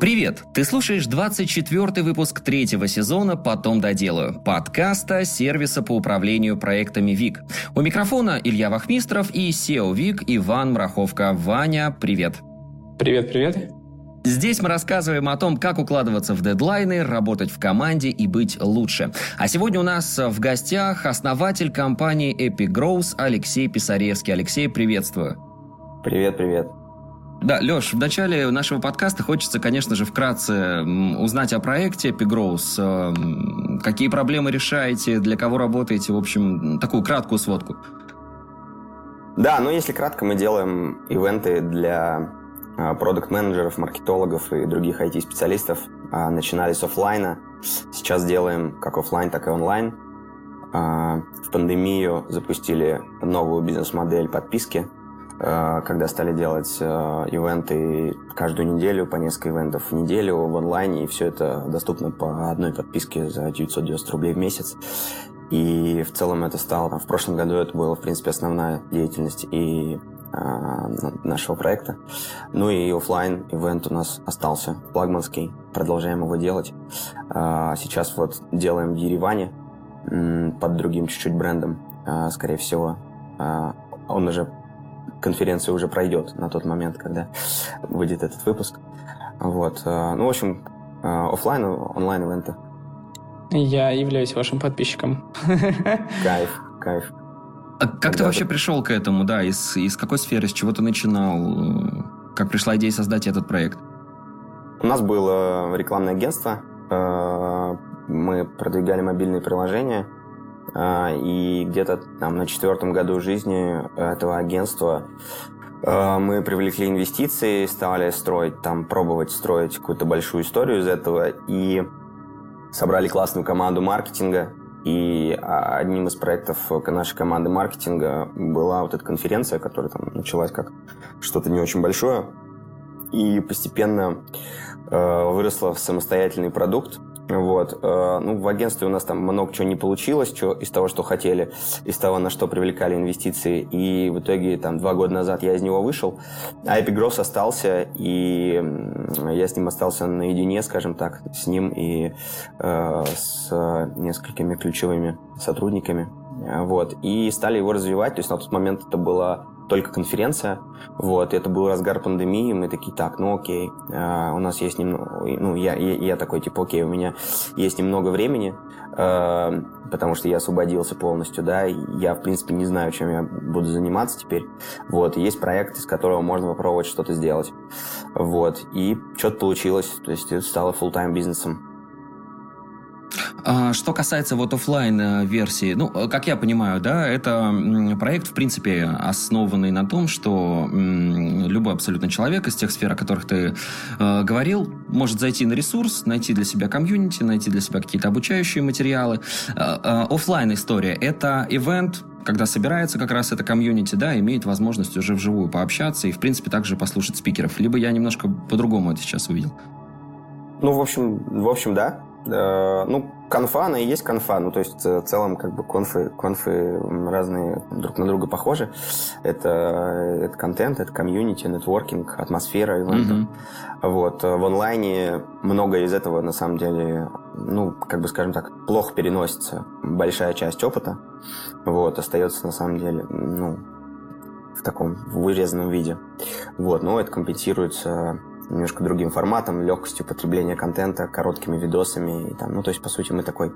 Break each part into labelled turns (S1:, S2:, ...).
S1: Привет! Ты слушаешь 24 выпуск третьего сезона «Потом доделаю» подкаста сервиса по управлению проектами ВИК. У микрофона Илья Вахмистров и SEO ВИК Иван Мраховка. Ваня, привет!
S2: Привет, привет!
S1: Здесь мы рассказываем о том, как укладываться в дедлайны, работать в команде и быть лучше. А сегодня у нас в гостях основатель компании Epic Growth Алексей Писаревский. Алексей, приветствую.
S3: Привет, привет.
S1: Да, Леш, в начале нашего подкаста хочется, конечно же, вкратце узнать о проекте Epigrowth, э, какие проблемы решаете, для кого работаете, в общем, такую краткую сводку.
S3: Да, ну если кратко, мы делаем ивенты для а, продукт-менеджеров, маркетологов и других IT-специалистов. А, начинали с офлайна, сейчас делаем как офлайн, так и онлайн. А, в пандемию запустили новую бизнес-модель подписки – когда стали делать э, ивенты каждую неделю, по несколько ивентов в неделю в онлайне, и все это доступно по одной подписке за 990 рублей в месяц. И в целом это стало, в прошлом году это была, в принципе, основная деятельность и а, нашего проекта. Ну и офлайн ивент у нас остался флагманский, продолжаем его делать. Сейчас вот делаем в Ереване под другим чуть-чуть брендом, скорее всего. Он уже конференция уже пройдет на тот момент, когда выйдет этот выпуск. Вот. Э, ну, в общем, э, офлайн, онлайн ивенты.
S2: Я являюсь вашим подписчиком.
S3: Кайф, кайф.
S1: А как Когда ты вообще пришел к этому, да? Из, из какой сферы, с чего ты начинал? Как пришла идея создать этот проект?
S3: У нас было рекламное агентство. Э, мы продвигали мобильные приложения – и где-то там на четвертом году жизни этого агентства а, мы привлекли инвестиции, стали строить, там, пробовать строить какую-то большую историю из этого и собрали классную команду маркетинга. И а, одним из проектов нашей команды маркетинга была вот эта конференция, которая там началась как что-то не очень большое. И постепенно э, выросла в самостоятельный продукт, вот. Э, ну, в агентстве у нас там много чего не получилось, что, из того, что хотели, из того, на что привлекали инвестиции. И в итоге там два года назад я из него вышел, а Epic остался, и я с ним остался наедине, скажем так, с ним и э, с несколькими ключевыми сотрудниками. Вот. И стали его развивать. То есть на тот момент это было только конференция, вот, это был разгар пандемии, мы такие, так, ну окей, э, у нас есть немного, ну, я, я, я такой, типа, окей, у меня есть немного времени, э, потому что я освободился полностью, да, я, в принципе, не знаю, чем я буду заниматься теперь, вот, есть проект, из которого можно попробовать что-то сделать, вот, и что-то получилось, то есть это стало full-time бизнесом.
S1: А, что касается вот офлайн э, версии, ну, э, как я понимаю, да, это проект, в принципе, основанный на том, что любой абсолютно человек из тех сфер, о которых ты э, говорил, может зайти на ресурс, найти для себя комьюнити, найти для себя какие-то обучающие материалы. Офлайн история – это ивент, когда собирается как раз это комьюнити, да, имеет возможность уже вживую пообщаться и, в принципе, также послушать спикеров. Либо я немножко по-другому это сейчас увидел.
S3: Ну, в общем, в общем, да. Э, ну, конфа, она и есть конфа. Ну, то есть, в целом, как бы, конфы, конфы разные друг на друга похожи. Это, это контент, это комьюнити, нетворкинг, атмосфера ивента. Mm-hmm. Вот. В онлайне многое из этого, на самом деле, ну, как бы, скажем так, плохо переносится. Большая часть опыта, вот, остается, на самом деле, ну, в таком вырезанном виде. Вот, но это компенсируется немножко другим форматом, легкостью потребления контента, короткими видосами. И, там, ну, то есть, по сути, мы такой,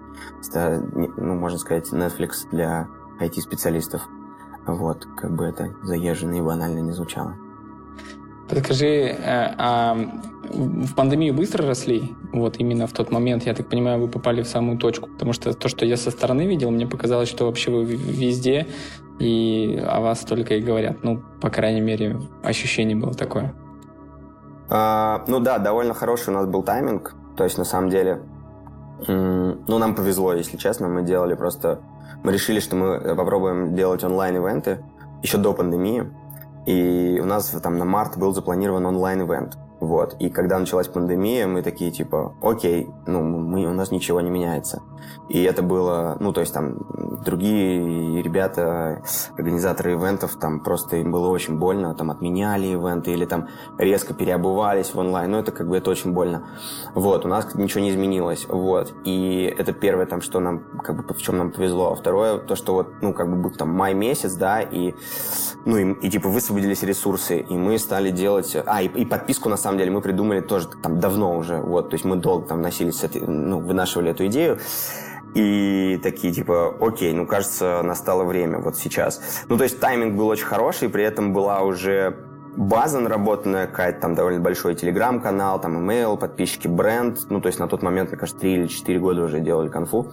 S3: ну, можно сказать, Netflix для IT-специалистов. Вот, как бы это заезженно и банально не звучало.
S2: Подскажи, э, а в пандемию быстро росли? Вот именно в тот момент, я так понимаю, вы попали в самую точку, потому что то, что я со стороны видел, мне показалось, что вообще вы везде, и о вас только и говорят. Ну, по крайней мере, ощущение было такое.
S3: А, ну да, довольно хороший у нас был тайминг. То есть, на самом деле, ну, нам повезло, если честно. Мы делали просто... Мы решили, что мы попробуем делать онлайн-ивенты еще до пандемии. И у нас там на март был запланирован онлайн-ивент. Вот. И когда началась пандемия, мы такие, типа, окей, ну, мы, у нас ничего не меняется. И это было, ну, то есть там другие ребята, организаторы ивентов, там просто им было очень больно, там отменяли ивенты или там резко переобувались в онлайн. Ну, это как бы это очень больно. Вот, у нас ничего не изменилось. Вот. И это первое, там, что нам, как бы, в чем нам повезло. А второе, то, что вот, ну, как бы был там май месяц, да, и, ну, и, и типа высвободились ресурсы, и мы стали делать... А, и, и подписку, на самом деле, мы придумали тоже там давно уже, вот, то есть мы долго там носились этой, ну, вынашивали эту идею, и такие, типа, окей, ну, кажется, настало время вот сейчас. Ну, то есть тайминг был очень хороший, при этом была уже база наработанная, какая-то там довольно большой телеграм-канал, там имейл, подписчики, бренд. Ну, то есть на тот момент, мне кажется, три или четыре года уже делали конфу.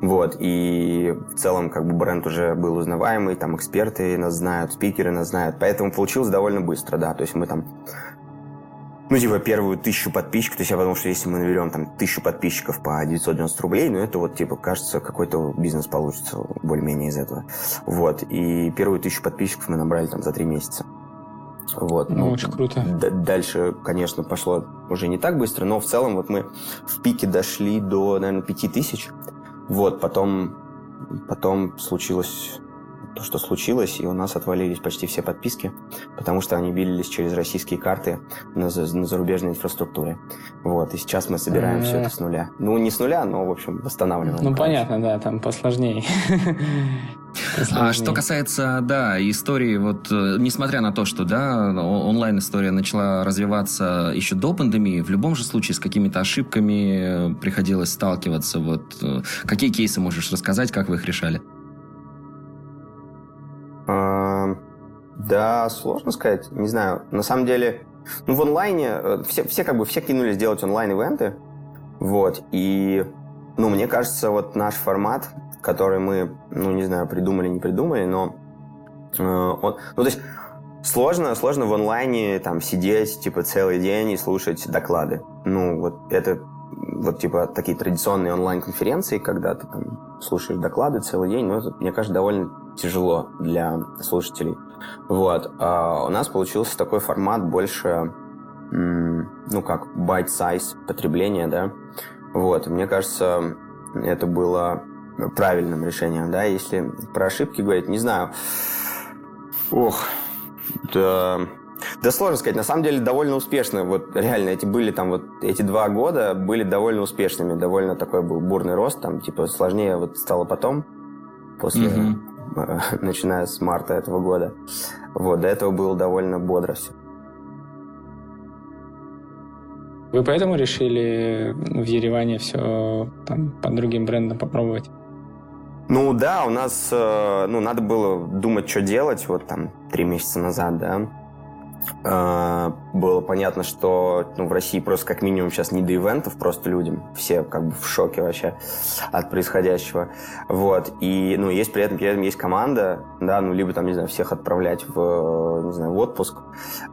S3: Вот, и в целом как бы бренд уже был узнаваемый, там эксперты нас знают, спикеры нас знают, поэтому получилось довольно быстро, да, то есть мы там ну, типа, первую тысячу подписчиков, то есть я подумал, что если мы наберем там тысячу подписчиков по 990 рублей, ну, это вот, типа, кажется, какой-то бизнес получится более-менее из этого. Вот, и первую тысячу подписчиков мы набрали там за три месяца. Вот.
S2: Ну, ну очень круто.
S3: Дальше, конечно, пошло уже не так быстро, но в целом вот мы в пике дошли до, наверное, пяти тысяч. Вот, потом, потом случилось то, что случилось, и у нас отвалились почти все подписки, потому что они бились через российские карты на, на зарубежной инфраструктуре. Вот, и сейчас мы собираем все это с нуля. Ну, не с нуля, но, в общем, восстанавливаем.
S2: Ну, понятно, да, там посложнее.
S1: А что касается, да, истории, вот, э, несмотря на то, что, да, онлайн-история начала развиваться еще до пандемии, в любом же случае с какими-то ошибками э, приходилось сталкиваться. Вот, э, какие кейсы можешь рассказать, как вы их решали?
S3: Да, сложно сказать. Не знаю. На самом деле, ну, в онлайне э, все, все как бы все кинулись делать онлайн-ивенты. Вот. И, ну, мне кажется, вот наш формат, который мы, ну, не знаю, придумали, не придумали, но э, он, ну, то есть сложно, сложно в онлайне там сидеть, типа, целый день и слушать доклады. Ну, вот это вот типа такие традиционные онлайн-конференции, когда ты там слушаешь доклады целый день, ну, это, мне кажется, довольно тяжело для слушателей. Вот. А у нас получился такой формат больше, ну, как bite-size потребления, да. Вот. Мне кажется, это было правильным решением, да. Если про ошибки говорить, не знаю. Ох, да... Да сложно сказать, на самом деле довольно успешно. Вот реально эти были там вот эти два года были довольно успешными, довольно такой был бурный рост, там типа сложнее вот стало потом после mm-hmm. начиная с марта этого года. Вот, до этого было довольно бодро все.
S2: Вы поэтому решили в Ереване все там под другим брендом попробовать?
S3: Ну да, у нас, э, ну, надо было думать, что делать, вот там три месяца назад, да. А, было понятно, что ну, в России просто как минимум сейчас не до ивентов просто людям. Все как бы в шоке вообще от происходящего. Вот. И, ну, есть при этом, при этом есть команда, да, ну, либо там, не знаю, всех отправлять в, не знаю, в отпуск,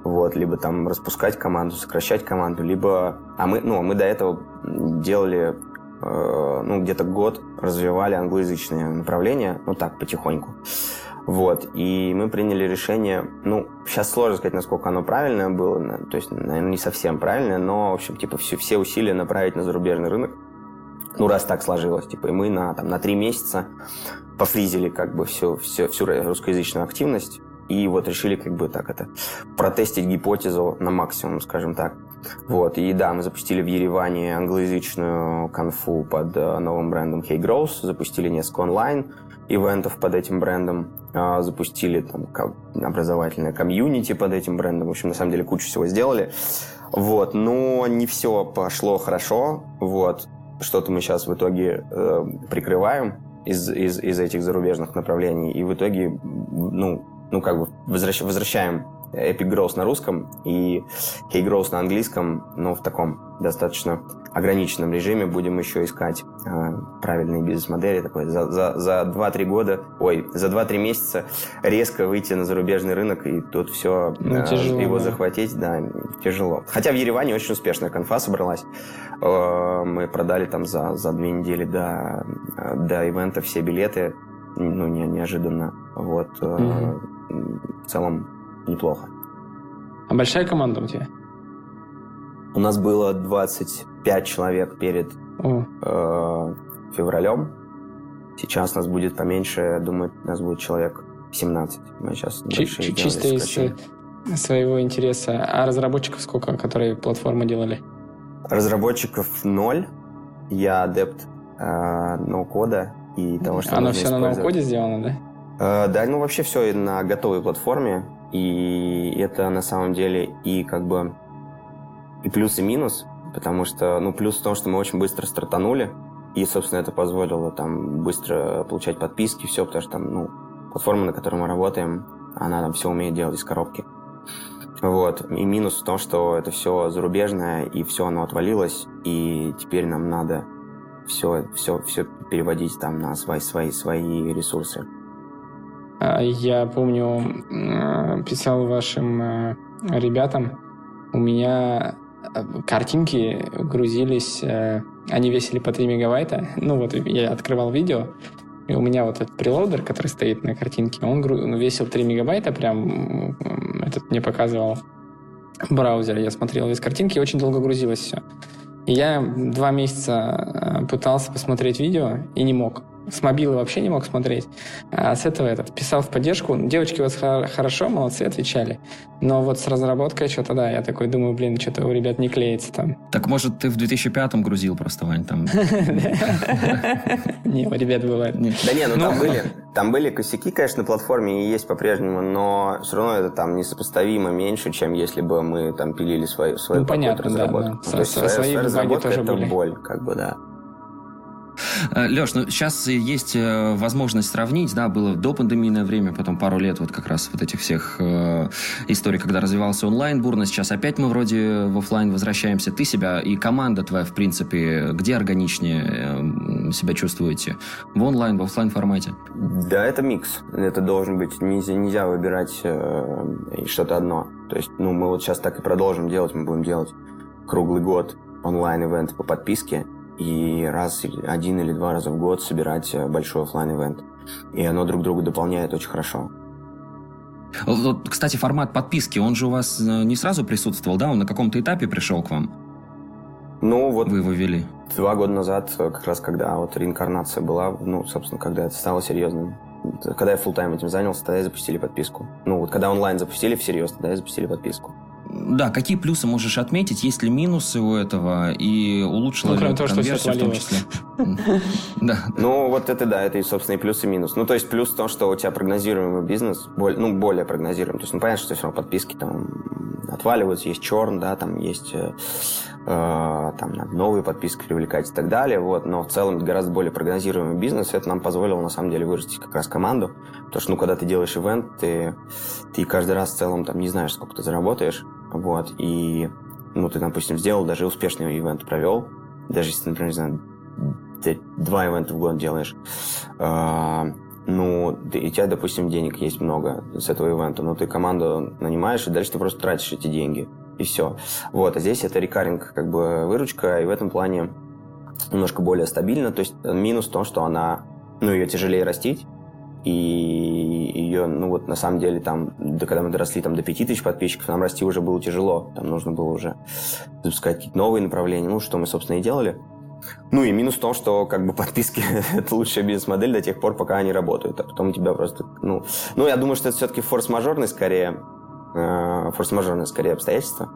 S3: вот, либо там распускать команду, сокращать команду, либо... А мы, ну, мы до этого делали э, ну, где-то год развивали англоязычное направление, ну так, потихоньку. Вот, и мы приняли решение, ну, сейчас сложно сказать, насколько оно правильное было, то есть, наверное, не совсем правильное, но, в общем, типа, все, все усилия направить на зарубежный рынок, ну, раз так сложилось, типа, и мы на, там, на три месяца пофризили, как бы, всю, всю, всю русскоязычную активность, и вот решили, как бы, так это, протестить гипотезу на максимум, скажем так. Вот, и да, мы запустили в Ереване англоязычную конфу под э, новым брендом Hey Grows, запустили несколько онлайн, ивентов под этим брендом, запустили там образовательное комьюнити под этим брендом. В общем, на самом деле кучу всего сделали. Вот, но не все пошло хорошо. Вот, что-то мы сейчас в итоге э, прикрываем из, из, из этих зарубежных направлений. И в итоге, ну, ну как бы возвращ, возвращаем Epic Growth на русском и Hey Growth на английском, но в таком достаточно ограниченном режиме будем еще искать э, правильные бизнес-модели. Такой за, за, за 2-3 года, ой, за 2-3 месяца резко выйти на зарубежный рынок и тут все ну, э, тяжело, его да. захватить, да, тяжело. Хотя в Ереване очень успешная конфа собралась. Э, мы продали там за, за две недели до, до ивента все билеты, ну, не, неожиданно. Вот. Угу. В целом неплохо.
S2: А большая команда у тебя?
S3: У нас было 25 человек перед э, февралем. Сейчас нас будет поменьше, я думаю, у нас будет человек 17. Мы сейчас
S2: Ч- чисто из э, своего интереса. А разработчиков сколько, которые платформы делали?
S3: Разработчиков ноль. Я адепт э, ноу-кода и того, что
S2: Оно все на ноу-коде сделано,
S3: да? Э, да, ну вообще все на готовой платформе. И это на самом деле и как бы и плюс, и минус. Потому что, ну, плюс в том, что мы очень быстро стартанули. И, собственно, это позволило там быстро получать подписки, все, потому что там, ну, платформа, на которой мы работаем, она там все умеет делать из коробки. Вот. И минус в том, что это все зарубежное, и все оно отвалилось, и теперь нам надо все, все, все переводить там на свои, свои, свои ресурсы.
S2: А, я помню, писал вашим э, ребятам, у меня э, картинки грузились, э, они весили по 3 мегабайта. Ну вот я открывал видео, и у меня вот этот прелодер, который стоит на картинке, он весил 3 мегабайта, прям этот мне показывал браузер. Я смотрел весь картинки, и очень долго грузилось все. И я два месяца э, пытался посмотреть видео и не мог с мобилы вообще не мог смотреть. А с этого этот писал в поддержку. Девочки у вас хорошо, молодцы, отвечали. Но вот с разработкой что-то, да, я такой думаю, блин, что-то у ребят не клеится там.
S1: Так может ты в 2005-м грузил просто, Вань, там?
S2: Не, у ребят бывает.
S3: Да не, ну там ну, были, там были косяки, конечно, на платформе и есть по-прежнему, но все равно это там несопоставимо меньше, чем если бы мы там пилили свою, свою
S2: ну, понятно, разработку. Да, да.
S3: То есть свои разработка это боль, как бы, да.
S1: Э, Леш, ну сейчас есть э, возможность сравнить, да, было до пандемийное время, потом пару лет вот как раз вот этих всех э, историй, когда развивался онлайн бурно, сейчас опять мы вроде в офлайн возвращаемся. Ты себя и команда твоя, в принципе, где органичнее э, себя чувствуете? В онлайн, в офлайн формате?
S3: Да, это микс. Это должен быть, нельзя, нельзя выбирать э, что-то одно. То есть, ну, мы вот сейчас так и продолжим делать, мы будем делать круглый год онлайн-ивент по подписке, и раз, один или два раза в год собирать э, большой офлайн ивент И оно друг друга дополняет очень хорошо.
S1: Вот, кстати, формат подписки, он же у вас э, не сразу присутствовал, да? Он на каком-то этапе пришел к вам?
S3: Ну, вот...
S1: Вы его вели?
S3: Два года назад, э, как раз когда вот реинкарнация была, ну, собственно, когда это стало серьезным. Когда я full тайм этим занялся, тогда и запустили подписку. Ну, вот когда онлайн запустили всерьез, тогда и запустили подписку
S1: да, какие плюсы можешь отметить, есть ли минусы у этого и улучшило ну, ли это конверсию в том числе?
S3: Да. Ну, вот это да, это, и, собственно, и плюс, и минус. Ну, то есть плюс в том, что у тебя прогнозируемый бизнес, ну, более прогнозируемый. То есть, ну, понятно, что все равно подписки там отваливаются, есть черн, да, там есть э, э, там новые подписки привлекать и так далее, вот, но в целом гораздо более прогнозируемый бизнес, это нам позволило, на самом деле, вырастить как раз команду, потому что, ну, когда ты делаешь ивент, ты, ты каждый раз в целом там не знаешь, сколько ты заработаешь, вот, и, ну, ты, допустим, сделал, даже успешный ивент провел, даже если, например, не знаю, ты два ивента в год делаешь, э, ну, ты, у тебя, допустим, денег есть много с этого ивента, но ты команду нанимаешь, и дальше ты просто тратишь эти деньги, и все. Вот, а здесь это рекаринг, как бы, выручка, и в этом плане немножко более стабильно, то есть минус в том, что она, ну, ее тяжелее растить, и ее, ну вот на самом деле там, да, когда мы доросли там до 5000 подписчиков, нам расти уже было тяжело, там нужно было уже запускать какие-то новые направления, ну что мы, собственно, и делали. Ну и минус в том, что как бы подписки это лучшая бизнес-модель до тех пор, пока они работают, а потом у тебя просто, ну, ну я думаю, что это все-таки форс-мажорный скорее, э, форс-мажорное скорее обстоятельство,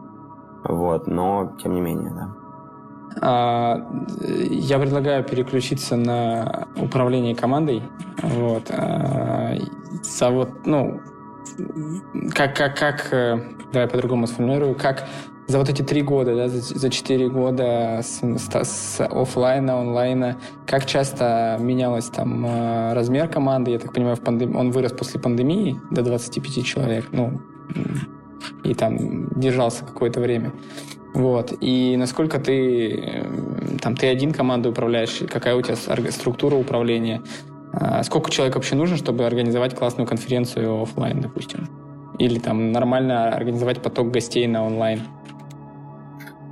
S3: вот, но тем не менее, да.
S2: А, я предлагаю переключиться на управление командой. Вот. А, за вот, ну, как, как, как, э, давай по-другому сформулирую, как за вот эти три года, да, за четыре года с, с, с офлайна, онлайна, как часто менялось там э, размер команды? Я так понимаю, в пандем... он вырос после пандемии до 25 человек, ну, и там держался какое-то время. Вот. И насколько ты, там, ты один командой управляешь, какая у тебя структура управления, а сколько человек вообще нужно, чтобы организовать классную конференцию офлайн, допустим? Или там нормально организовать поток гостей на онлайн?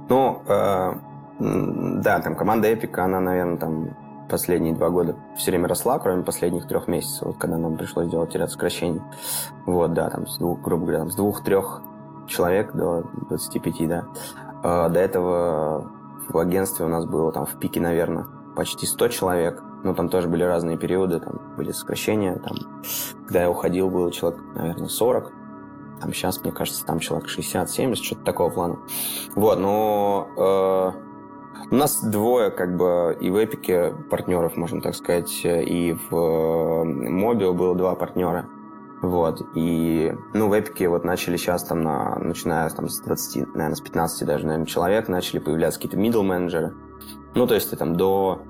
S3: Ну, э, да, там команда Epic, она, наверное, там последние два года все время росла, кроме последних трех месяцев, вот, когда нам пришлось делать ряд сокращений. Вот, да, там с двух, грубо говоря, там, с двух-трех человек, до 25, да. А, до этого в агентстве у нас было там в пике, наверное, почти 100 человек. Ну, там тоже были разные периоды, там были сокращения. Там, когда я уходил, было человек, наверное, 40. Там сейчас, мне кажется, там человек 60-70, что-то такого плана. Вот, но э, у нас двое, как бы, и в Эпике партнеров, можно так сказать, и в э, Мобио было два партнера. Вот, и, ну, в Эпике вот начали сейчас там, на, начиная там с 20, наверное, с 15 даже, наверное, человек, начали появляться какие-то middle менеджеры. Ну, то есть ты там до,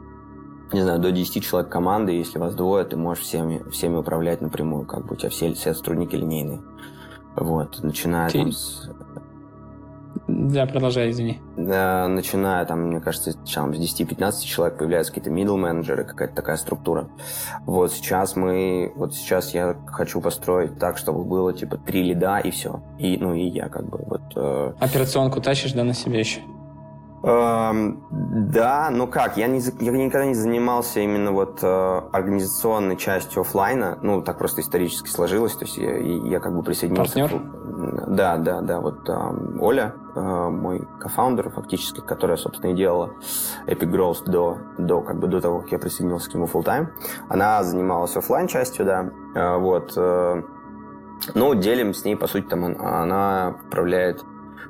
S3: не знаю, до 10 человек команды, если вас двое, ты можешь всеми, всеми управлять напрямую, как бы у тебя все, все сотрудники линейные. Вот, начиная ты... там с...
S2: Да, продолжай, извини.
S3: Да, начиная там, мне кажется, там, с 10-15 человек появляются какие-то middle менеджеры, какая-то такая структура. Вот сейчас мы, вот сейчас я хочу построить так, чтобы было типа три лида и все. И, ну и я как бы вот... Э...
S2: Операционку тащишь, да, на себе еще?
S3: Эм, да, ну как, я, не, я никогда не занимался именно вот э, организационной частью офлайна, ну так просто исторически сложилось, то есть я, я как бы присоединился.
S2: Партнер?
S3: К, да, да, да, вот э, Оля, э, мой кофаундер фактически, которая, собственно, и делала Epic Growth до, до, как бы до того, как я присоединился к нему full time, она занималась офлайн частью, да, э, вот, э, ну, делим с ней, по сути, там она управляет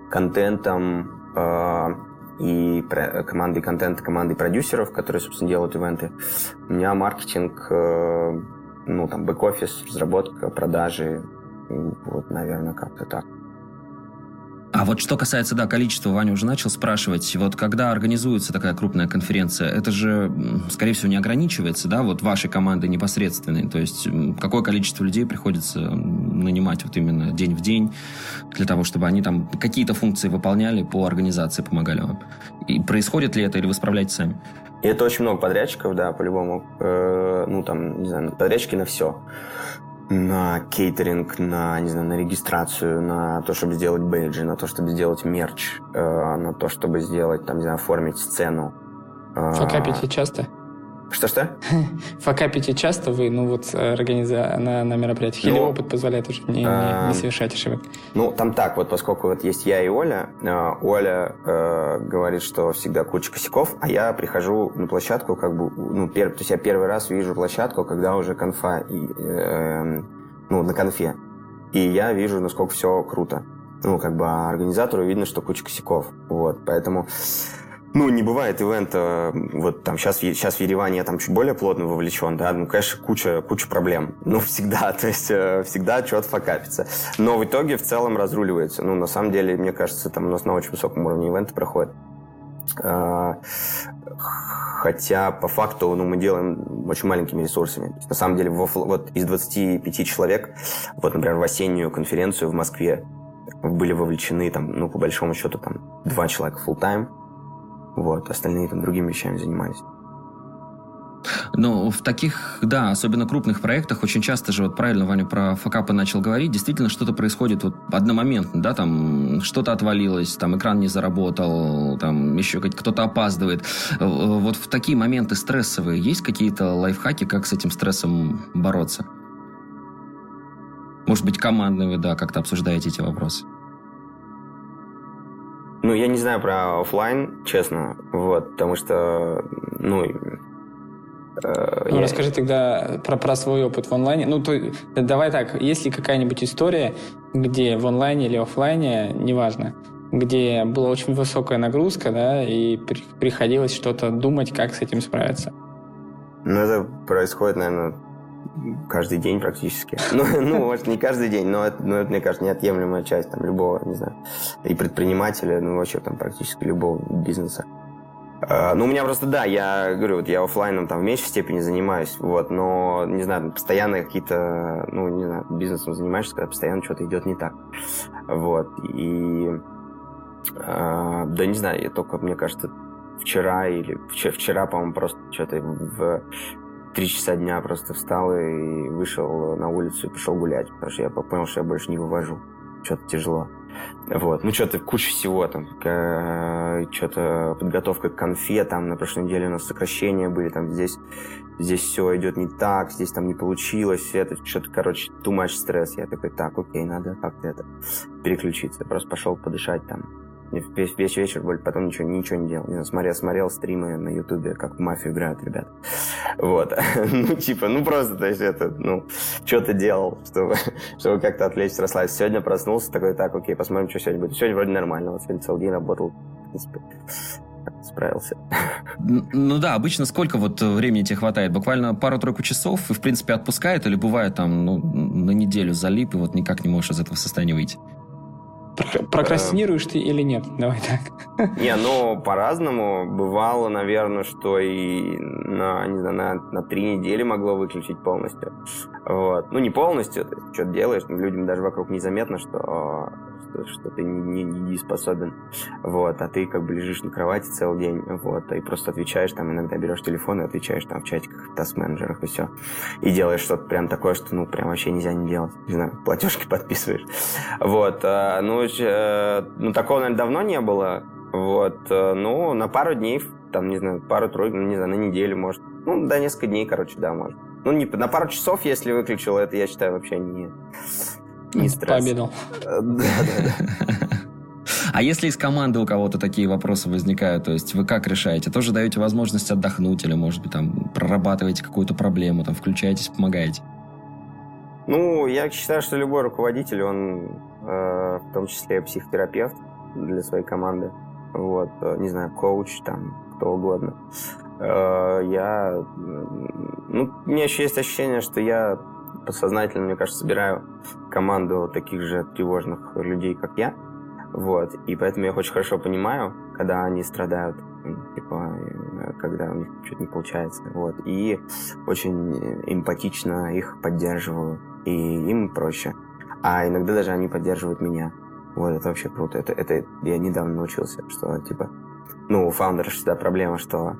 S3: контентом, э, и команды контента, команды продюсеров, которые, собственно, делают ивенты. У меня маркетинг, э, ну, там, бэк-офис, разработка, продажи, вот, наверное, как-то так.
S1: А вот что касается, да, количества, Ваня уже начал спрашивать, вот когда организуется такая крупная конференция, это же, скорее всего, не ограничивается, да, вот вашей командой непосредственной, то есть какое количество людей приходится нанимать вот именно день в день для того, чтобы они там какие-то функции выполняли по организации, помогали вам. И происходит ли это, или вы справляетесь сами?
S3: И это очень много подрядчиков, да, по-любому. Э, ну, там, не знаю, подрядчики на все на кейтеринг, на, не знаю, на регистрацию, на то, чтобы сделать бейджи, на то, чтобы сделать мерч, э, на то, чтобы сделать, там, не знаю, оформить сцену.
S2: Э, Факапите часто?
S3: Что-что?
S2: Факапите часто вы, ну вот, организа... на, на мероприятиях? Или ну, опыт позволяет уже не, не, не совершать ошибок?
S3: Ну, там так, вот поскольку вот есть я и Оля, э, Оля э, говорит, что всегда куча косяков, а я прихожу на площадку, как бы, ну, пер... то есть я первый раз вижу площадку, когда уже конфа, и, э, ну, на конфе. И я вижу, насколько все круто. Ну, как бы а организатору видно, что куча косяков. Вот, поэтому ну, не бывает ивента, вот там сейчас, сейчас в Ереване я там чуть более плотно вовлечен, да, ну, конечно, куча, куча проблем, ну, всегда, то есть э, всегда что-то факапится. Но в итоге в целом разруливается. Ну, на самом деле, мне кажется, там у нас на очень высоком уровне ивенты проходят. А, хотя по факту ну, мы делаем очень маленькими ресурсами. На самом деле вот из 25 человек, вот, например, в осеннюю конференцию в Москве были вовлечены там, ну, по большому счету, там, два человека full time вот, остальные там другими вещами занимались.
S1: Ну, в таких, да, особенно крупных проектах очень часто же, вот правильно Ваня про факапы начал говорить, действительно что-то происходит вот одномоментно, да, там что-то отвалилось, там экран не заработал, там еще кто-то опаздывает. Вот в такие моменты стрессовые есть какие-то лайфхаки, как с этим стрессом бороться? Может быть, командные да, как-то обсуждаете эти вопросы?
S3: Ну, я не знаю про офлайн, честно, вот, потому что, ну,
S2: э, ну, я... расскажи тогда про, про свой опыт в онлайне. Ну, то, давай так, есть ли какая-нибудь история, где в онлайне или офлайне, неважно, где была очень высокая нагрузка, да, и при, приходилось что-то думать, как с этим справиться?
S3: Ну, это происходит, наверное, каждый день практически. Ну, ну, может, не каждый день, но это, ну, это, мне кажется, неотъемлемая часть там, любого, не знаю, и предпринимателя, ну, вообще там практически любого бизнеса. Uh, ну, у меня просто, да, я говорю, вот я офлайном там в меньшей степени занимаюсь, вот, но, не знаю, постоянно какие-то, ну, не знаю, бизнесом занимаешься, когда постоянно что-то идет не так. Вот, и, uh, да, не знаю, я только, мне кажется, вчера или вчера, вчера по-моему, просто что-то в три часа дня просто встал и вышел на улицу и пошел гулять, потому что я понял, что я больше не вывожу. что-то тяжело. Вот, ну что-то куча всего там, что-то подготовка к конфе, там на прошлой неделе у нас сокращения были, там здесь, здесь все идет не так, здесь там не получилось, это что-то, короче, too much стресс. Я такой, так, окей, надо как-то это переключиться. Просто пошел подышать там, весь, весь вечер потом ничего, ничего не делал. Не знаю, смотрел, смотрел стримы на Ютубе, как в мафию играют ребят. Вот. ну, типа, ну просто, то есть это, ну, что-то делал, чтобы, чтобы как-то отвлечься, расслабиться. Сегодня проснулся, такой, так, окей, посмотрим, что сегодня будет. Сегодня вроде нормально, вот сегодня целый день работал, в принципе, справился.
S1: Ну да, обычно сколько вот времени тебе хватает? Буквально пару-тройку часов и, в принципе, отпускает? Или бывает там, ну, на неделю залип и вот никак не можешь из этого состояния выйти?
S2: Прокрастинируешь ты или нет? Давай так.
S3: Не, ну, по-разному. Бывало, наверное, что и на, не знаю, на, на три недели могло выключить полностью. Вот. Ну, не полностью, ты что-то делаешь, людям даже вокруг незаметно, что что, ты не, не, не способен, вот, а ты как бы лежишь на кровати целый день, вот, и просто отвечаешь, там, иногда берешь телефон и отвечаешь там в чатиках, в таск-менеджерах и все, и делаешь что-то прям такое, что, ну, прям вообще нельзя не делать, не знаю, платежки подписываешь, вот, а, ну, э, ну, такого, наверное, давно не было, вот, э, ну, на пару дней, там, не знаю, пару-тройку, ну, не знаю, на неделю, может, ну, да, несколько дней, короче, да, может. Ну, не, на пару часов, если выключил, это, я считаю, вообще не, не стресс.
S2: Пообедал.
S3: Да, да, да.
S1: А если из команды у кого-то такие вопросы возникают, то есть вы как решаете? Тоже даете возможность отдохнуть или, может быть, там прорабатываете какую-то проблему, там включаетесь, помогаете?
S3: Ну, я считаю, что любой руководитель, он э, в том числе психотерапевт для своей команды. Вот, э, не знаю, коуч, там, кто угодно. Э, я, ну, у меня еще есть ощущение, что я подсознательно, мне кажется, собираю команду таких же тревожных людей, как я. Вот. И поэтому я очень хорошо понимаю, когда они страдают, типа, э, когда у них что-то не получается. Вот. И очень эмпатично их поддерживаю. И им проще. А иногда даже они поддерживают меня. Вот, это вообще круто. Это, это я недавно научился, что, типа, ну, у фаундера всегда проблема, что,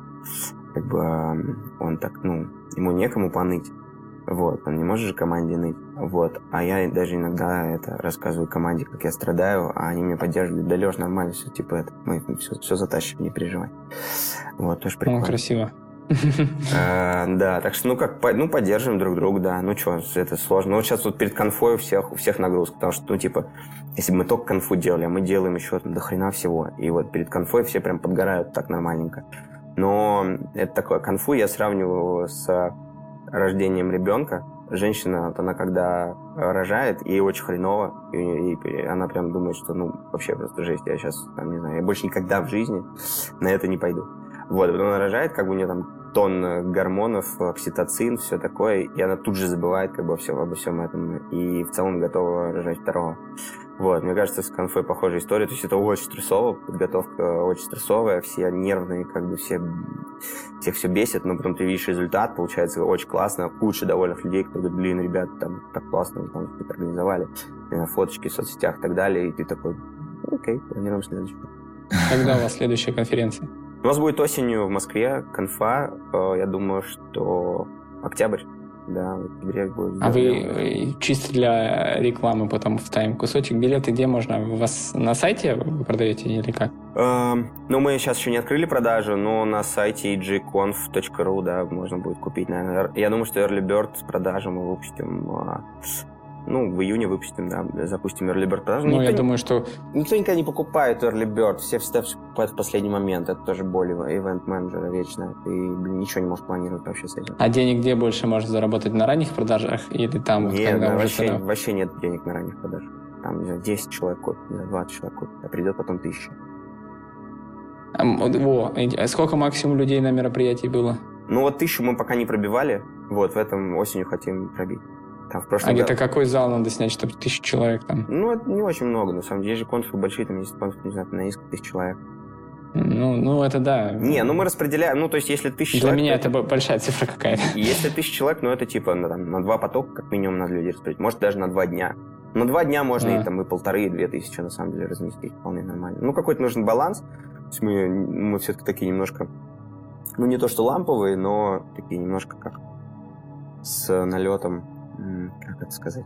S3: как бы, он так, ну, ему некому поныть. Вот, он не может же команде ныть. Вот. А я даже иногда это рассказываю команде, как я страдаю, а они меня поддерживают. Да, Леш, нормально все, типа это, мы все, все затащим, не переживай. Вот, тоже прикольно.
S2: Ну, красиво.
S3: А, да, так что, ну как, ну поддерживаем друг друга, да. Ну что, это сложно. Ну вот сейчас вот перед конфой у всех, у всех нагрузка, потому что, ну типа, если бы мы только конфу делали, а мы делаем еще до хрена всего. И вот перед конфой все прям подгорают так нормальненько. Но это такое, конфу я сравниваю с рождением ребенка. Женщина, вот она когда рожает, ей очень хреново, и, и она прям думает, что ну вообще просто жесть, я сейчас, там, не знаю, я больше никогда в жизни на это не пойду. Вот, потом она рожает, как бы у нее там тон гормонов, окситоцин, все такое, и она тут же забывает как бы всем, обо всем этом, и в целом готова рожать второго. Вот, мне кажется, с конфой похожая история. То есть это очень стрессово, подготовка очень стрессовая, все нервные, как бы все, всех все бесит, но потом ты видишь результат, получается очень классно, куча довольных людей, которые говорят, блин, ребята, там так классно, вы там организовали, фоточки в соцсетях и так далее, и ты такой, окей, планируем следующую.
S2: Когда у вас следующая конференция?
S3: У нас будет осенью в Москве конфа, э, я думаю, что октябрь. Да, в октябре будет.
S2: А вы э, чисто для рекламы потом в тайм кусочек билеты где можно? У вас на сайте вы продаете или как?
S3: Эм, ну, мы сейчас еще не открыли продажу, но на сайте egconf.ru, да, можно будет купить, наверное. Я думаю, что Early Bird с продажи мы выпустим а, ну, в июне выпустим, да, запустим Early Bird продажу.
S2: Ну, никто, я думаю, что...
S3: Никто никогда не покупает Early Bird, все всегда все покупают в последний момент. Это тоже боль ивент-менеджера вечно. Ты, блин, ничего не можешь планировать вообще с этим.
S2: А денег где больше может заработать? На ранних продажах или там?
S3: Нет, когда да, вообще, цена... вообще нет денег на ранних продажах. Там, не знаю, 10 человек купит, 20 человек купит, а придет потом тысяча.
S2: А, во, а сколько максимум людей на мероприятии было?
S3: Ну вот тысячу мы пока не пробивали, вот в этом осенью хотим пробить.
S2: Там в прошлом а где-то какой зал надо снять, чтобы тысячу человек там?
S3: Ну, это не очень много, на самом деле. Есть же конфы большие, там есть конфы, не знаю, на несколько тысяч человек.
S2: Ну, ну, это да.
S3: Не, ну мы распределяем, ну, то есть, если тысяча
S2: человек... Для меня это большая цифра какая-то.
S3: Если тысяча человек, ну, это типа на, там, на два потока, как минимум, надо людей распределить. Может, даже на два дня. На два дня можно а. и там и полторы, и две тысячи, на самом деле, разместить вполне нормально. Ну, какой-то нужен баланс. То есть мы, мы все-таки такие немножко, ну, не то что ламповые, но такие немножко как с налетом как это сказать,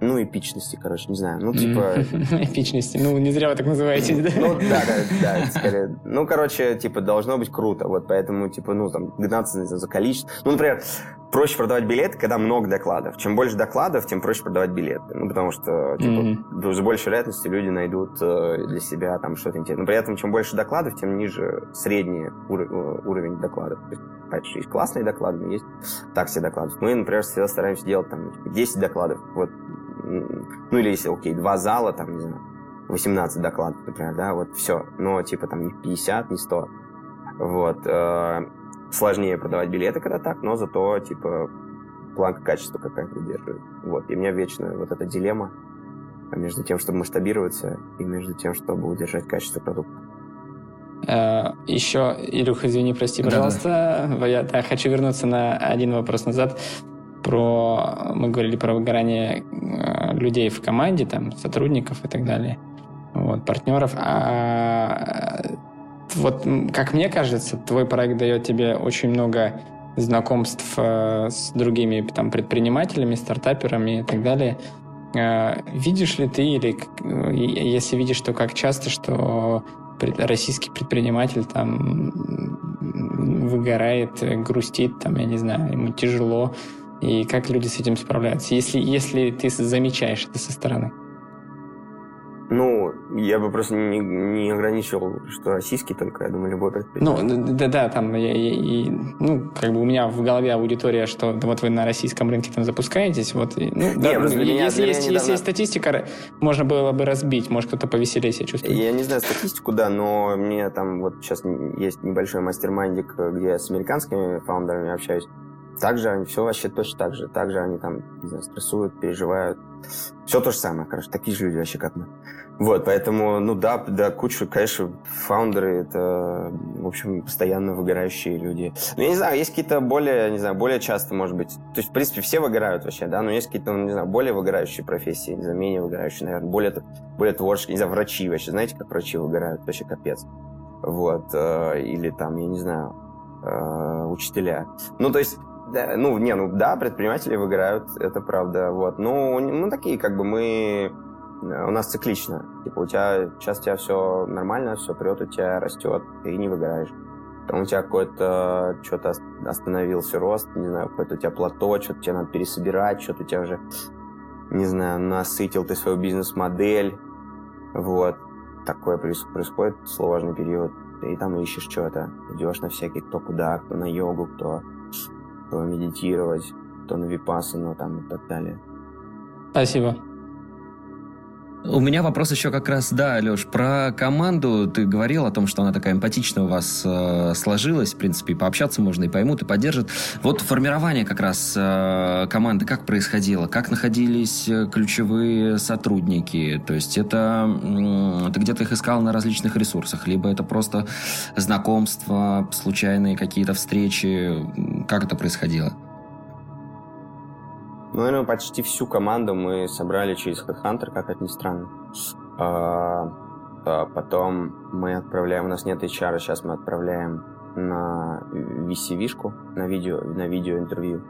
S3: ну, эпичности, короче, не знаю. Ну, типа...
S2: Эпичности. Ну, не зря вы так называете,
S3: да? Ну, да, да, да, скорее. Ну, короче, типа, должно быть круто. Вот поэтому, типа, ну, там, гнаться за количество. Ну, например, проще продавать билеты, когда много докладов. Чем больше докладов, тем проще продавать билеты. Ну, потому что, типа, mm-hmm. с большей вероятностью люди найдут э, для себя там что-то интересное. Но при этом, чем больше докладов, тем ниже средний ур- э, уровень докладов. То есть, есть классные доклады, но есть так себе доклады. Мы, например, всегда стараемся делать там 10 докладов. Вот ну или если, окей, два зала, там, не знаю, 18 докладов, например, да, вот все. Но, типа, там не 50, не 100. Вот. Сложнее продавать билеты, когда так, но зато, типа, планка качества какая-то держит. Вот. И у меня вечно вот эта дилемма между тем, чтобы масштабироваться, и между тем, чтобы удержать качество продукта.
S2: Э, еще, Илюх, извини, прости, пожалуйста. Да, да. Я да, хочу вернуться на один вопрос назад про, мы говорили про выгорание э, людей в команде, там, сотрудников и так далее, вот, партнеров. А вот, как мне кажется, твой проект дает тебе очень много знакомств э, с другими там, предпринимателями, стартаперами и так далее. Э, видишь ли ты, или если видишь, то как часто, что российский предприниматель там выгорает, грустит, там, я не знаю, ему тяжело, и как люди с этим справляются, если, если ты замечаешь это со стороны?
S3: Ну, я бы просто не, не ограничивал, что российский только, я думаю, любой
S2: предприниматель. Ну, да-да, там, я, я, я, ну, как бы у меня в голове аудитория, что вот вы на российском рынке там запускаетесь, вот, и, ну, да, не, если, меня, если, есть, недавно... если есть статистика, можно было бы разбить, может, кто-то повеселее себя чувствует.
S3: Я не знаю статистику, да, но мне там вот сейчас есть небольшой мастер-майндик, где я с американскими фаундерами общаюсь, также они все вообще точно так же. Также они там, не знаю, стрессуют, переживают. Все то же самое, короче. Такие же люди вообще, как мы. Вот, поэтому, ну да, да, куча, конечно, фаундеры это, в общем, постоянно выгорающие люди. Ну, я не знаю, есть какие-то более, не знаю, более часто, может быть. То есть, в принципе, все выгорают вообще, да, но есть какие-то, ну, не знаю, более выгорающие профессии, не знаю, менее выгорающие, наверное, более, более творческие, не знаю, врачи вообще. Знаете, как врачи выгорают? Вообще капец. Вот, э, или там, я не знаю, э, учителя. Ну, то есть, да, ну, не, ну да, предприниматели выиграют, это правда. Вот. Ну, мы такие, как бы мы. Э, у нас циклично. Типа, у тебя сейчас у тебя все нормально, все прет, у тебя растет, ты не выиграешь. Потом у тебя какой-то что-то остановился рост, не знаю, какое-то у тебя плато, что-то тебе надо пересобирать, что-то у тебя уже, не знаю, насытил ты свою бизнес-модель. Вот. Такое происходит сложный период. Ты там ищешь что-то. Идешь на всякие кто куда, кто на йогу, кто то медитировать, то на випассану там и так далее.
S2: Спасибо.
S1: У меня вопрос еще как раз, да, Леш, про команду. Ты говорил о том, что она такая эмпатичная у вас э, сложилась. В принципе, пообщаться можно и поймут, и поддержат. Вот формирование как раз э, команды как происходило? Как находились э, ключевые сотрудники? То есть это э, ты где-то их искал на различных ресурсах, либо это просто знакомства, случайные какие-то встречи? Как это происходило?
S3: Ну, наверное, почти всю команду мы собрали через HeadHunter, как это ни странно. А, а потом мы отправляем, у нас нет HR, сейчас мы отправляем на VCV-шку, на видео, на видео интервью.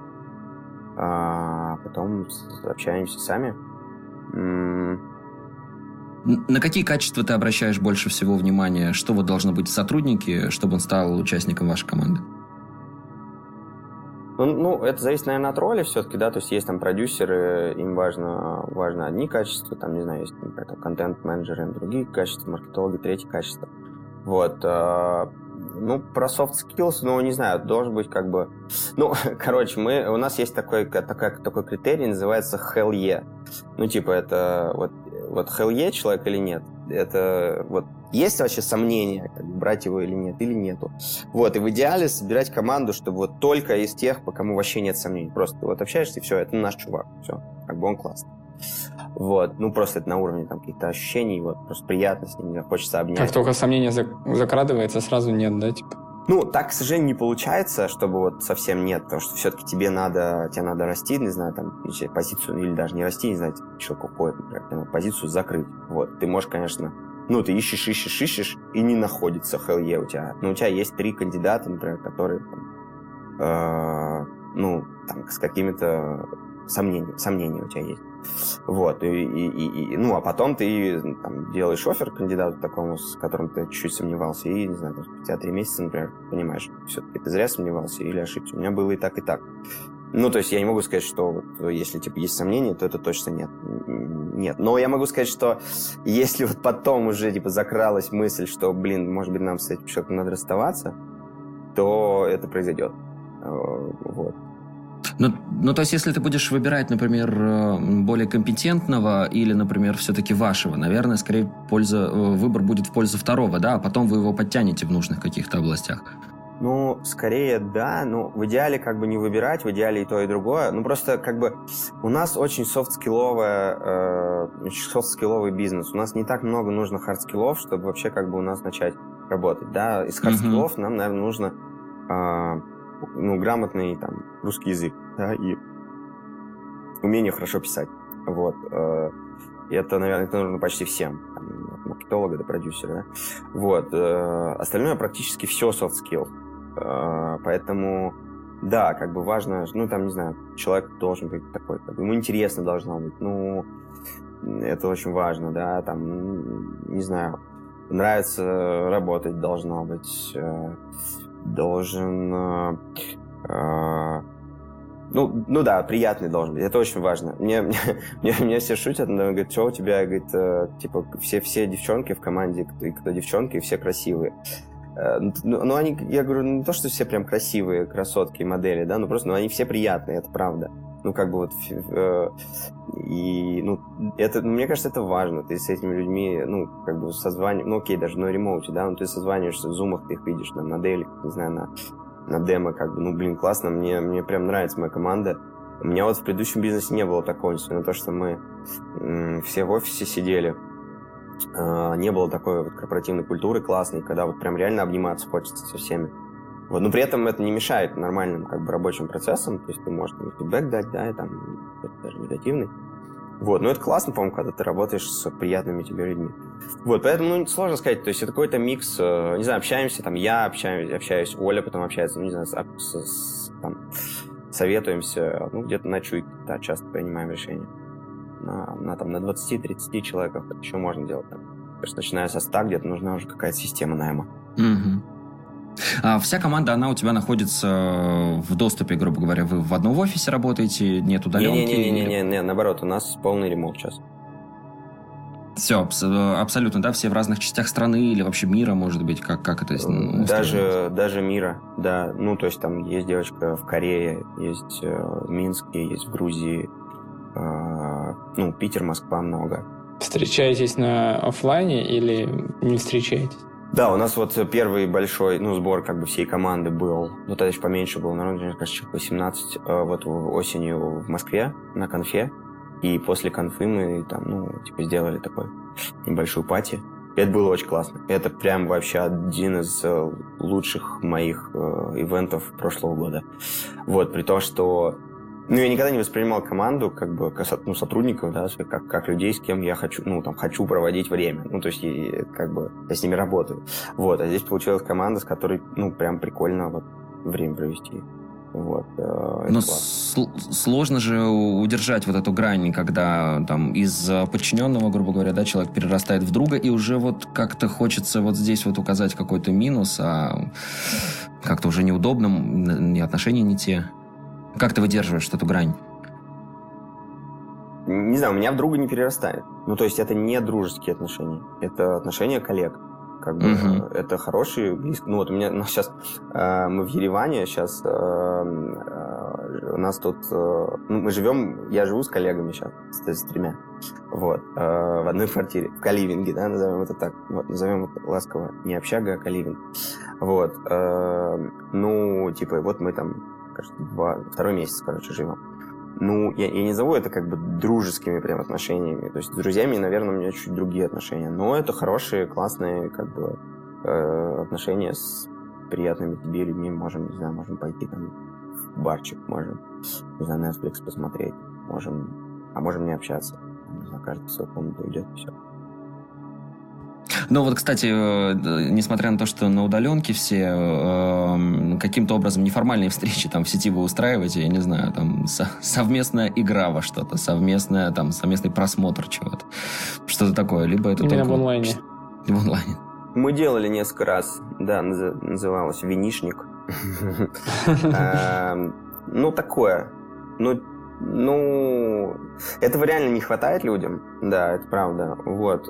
S3: А потом общаемся сами.
S1: На какие качества ты обращаешь больше всего внимания? Что вот должно быть в сотруднике, чтобы он стал участником вашей команды?
S3: Ну, ну, это зависит, наверное, от роли все-таки, да, то есть есть там продюсеры, им важно, важно одни качества, там, не знаю, есть, контент-менеджеры, другие качества, маркетологи, третьи качества. Вот, э, ну, про soft skills, ну, не знаю, должен быть как бы... Ну, короче, мы, у нас есть такой, такой, такой критерий, называется hell yeah. Ну, типа, это вот, вот hell yeah человек или нет. Это вот есть вообще сомнения, как бы, брать его или нет, или нету. Вот, и в идеале собирать команду, чтобы вот только из тех, по кому вообще нет сомнений. Просто вот общаешься, и все, это наш чувак, все, как бы он классный. Вот, ну просто это на уровне там каких-то ощущений, вот, просто приятно с ним, хочется обнять.
S2: Как только сомнение закрадывается, сразу нет, да, типа?
S3: Ну, так, к сожалению, не получается, чтобы вот совсем нет, потому что все-таки тебе надо, тебе надо расти, не знаю, там, позицию, или даже не расти, не знаю, еще какую-то, например, позицию закрыть. Вот, ты можешь, конечно, ну, ты ищешь, ищешь, ищешь, и не находится HLE у тебя. Но у тебя есть три кандидата, например, которые, там, э, ну, там, с какими-то сомнения, сомнения у тебя есть. Вот, и, и, и, и, ну, а потом ты там, делаешь офер кандидату такому, с которым ты чуть-чуть сомневался, и, не знаю, спустя три месяца, например, понимаешь, все-таки ты зря сомневался или ошибся. У меня было и так, и так. Ну, то есть я не могу сказать, что вот, если, типа, есть сомнения, то это точно нет. Нет. Но я могу сказать, что если вот потом уже, типа, закралась мысль, что, блин, может быть, нам с этим человеком надо расставаться, то это произойдет. Э, вот.
S1: Ну, ну, то есть, если ты будешь выбирать, например, э, более компетентного или, например, все-таки вашего, наверное, скорее польза, э, выбор будет в пользу второго, да, а потом вы его подтянете в нужных каких-то областях.
S3: Ну, скорее, да. Ну, в идеале как бы не выбирать, в идеале и то, и другое. Ну, просто как бы у нас очень софт-скилловая, э, софт-скилловый бизнес. У нас не так много нужно хард-скиллов, чтобы вообще как бы у нас начать работать, да. Из хард-скиллов mm-hmm. нам, наверное, нужно э, ну, грамотный там русский язык, да, и умение хорошо писать. Вот. Э, и это, наверное, это нужно почти всем. Там, от маркетолога до продюсера. Да? Вот. Э, остальное практически все soft skill. Э, поэтому, да, как бы важно, ну, там, не знаю, человек должен быть такой, как бы, ему интересно должно быть. Ну, это очень важно, да, там, не знаю, нравится работать должно быть должен... Э, э, ну, ну да, приятный должен быть. Это очень важно. Мне, мне, мне, мне все шутят, но говорят, что у тебя, говорит, э, типа, все, все девчонки в команде, кто, кто девчонки, все красивые. Ну, ну, они, я говорю, ну, не то, что все прям красивые красотки, модели, да, ну, просто, ну, они все приятные, это правда. Ну, как бы вот, э, и, ну, это, мне кажется, это важно. Ты с этими людьми, ну, как бы созваниваешь, ну, окей, даже на ремоуте, да, но ты созваниваешься в зумах, ты их видишь, на деле, не знаю, на, на демо, как бы, ну, блин, классно, мне, мне прям нравится моя команда. У меня вот в предыдущем бизнесе не было такого, несмотря на то, что мы м, все в офисе сидели, не было такой вот корпоративной культуры классной, когда вот прям реально обниматься хочется со всеми. Вот, но при этом это не мешает нормальным как бы рабочим процессам, то есть ты можешь там фидбэк дать, да, и там даже негативный. Вот, но это классно, по-моему, когда ты работаешь с приятными тебе людьми. Вот, поэтому, ну, сложно сказать, то есть это какой-то микс, э, не знаю, общаемся, там, я общаюсь, общаюсь, Оля потом общается, ну, не знаю, с, с, там, советуемся, ну, где-то на чуйке, да, часто принимаем решения. На, на, там, на 20-30 человеках это еще можно делать, там. Потому что начиная со 100 где-то нужна уже какая-то система найма.
S1: Mm-hmm. А вся команда, она у тебя находится в доступе, грубо говоря. Вы в одном офисе работаете, нет удаленки?
S3: Не-не-не, не, наоборот, у нас полный ремонт сейчас.
S1: Все, абсолютно, да, все в разных частях страны или вообще мира, может быть, как, как это
S3: ну, Даже, даже мира, да. Ну, то есть там есть девочка в Корее, есть э, в Минске, есть в Грузии, э, ну, Питер, Москва много.
S2: Встречаетесь на офлайне или не встречаетесь?
S3: Да, у нас вот первый большой, ну, сбор как бы всей команды был, ну, тогда еще поменьше было, наверное, мне кажется, человек 18, э, вот осенью в Москве на конфе. И после конфы мы там, ну, типа, сделали такой небольшую пати. И это было очень классно. Это прям вообще один из э, лучших моих э, ивентов прошлого года. Вот, при том, что ну, я никогда не воспринимал команду как бы ну, сотрудников, да, как, как людей, с кем я хочу, ну, там, хочу проводить время. Ну, то есть, и, как бы, я с ними работаю. Вот, а здесь получилась команда, с которой, ну, прям прикольно вот время провести. Вот,
S1: э, Но сложно же удержать вот эту грань, когда там из подчиненного, грубо говоря, да, человек перерастает в друга, и уже вот как-то хочется вот здесь вот указать какой-то минус, а как-то уже неудобно, ни отношения не те. Как ты выдерживаешь эту грань?
S3: Не знаю, у меня в друга не перерастает. Ну, то есть это не дружеские отношения. Это отношения коллег. Как бы uh-huh. это хорошие, близкие. Ну вот у меня ну, сейчас э, мы в Ереване, сейчас э, э, у нас тут, э, ну, мы живем, я живу с коллегами сейчас, с, с тремя, вот, э, в одной квартире, в Каливинге, да, назовем это так, вот, назовем это ласково, не общага, а Каливинг, вот, э, ну, типа, вот мы там кажется, два, второй месяц, короче, живем. Ну, я, я не зову это как бы дружескими прям отношениями. То есть с друзьями, наверное, у меня чуть другие отношения. Но это хорошие, классные как бы э, отношения с приятными тебе людьми. Можем, не знаю, можем пойти там в барчик, можем, не знаю, Netflix посмотреть, можем, а можем не общаться. Не знаю, каждый в свою комнату идет, и все.
S1: Но вот, кстати, э, несмотря на то, что на удаленке все э, каким-то образом неформальные встречи там в сети вы устраиваете, я не знаю, там совместная игра во что-то, совместная, там, совместный просмотр чего-то, что-то такое, либо это
S2: Именно
S1: только...
S2: в онлайне.
S1: В онлайне.
S3: Мы делали несколько раз, да, называлось «Винишник». Эм, ну, такое. Ну, ну, этого реально не хватает людям, да, это правда. Вот.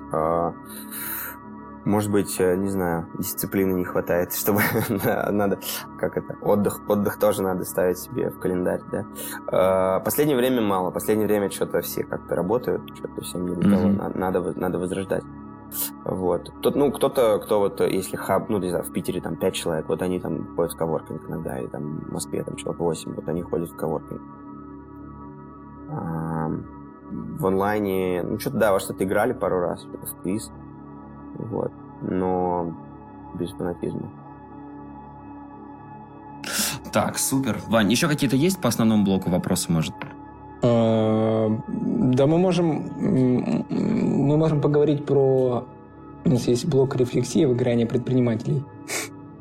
S3: Может быть, э, не знаю, дисциплины не хватает, чтобы надо, как это, отдых, отдых тоже надо ставить себе в календарь, да. А, последнее время мало, последнее время что-то все как-то работают, что-то всем не mm-hmm. надо, надо возрождать. Вот. Тут, ну, кто-то, кто вот, если хаб, ну, не знаю, в Питере там пять человек, вот они там ходят в коворкинг иногда, и там в Москве там человек 8, вот они ходят в коворкинг в онлайне, ну, что-то, да, во что-то играли пару раз, в квиз, вот, но без фанатизма.
S1: Так, супер. Вань, еще какие-то есть по основному блоку вопросы, может?
S2: А, да, мы можем, мы можем поговорить про... У нас есть блок рефлексии выгорания предпринимателей.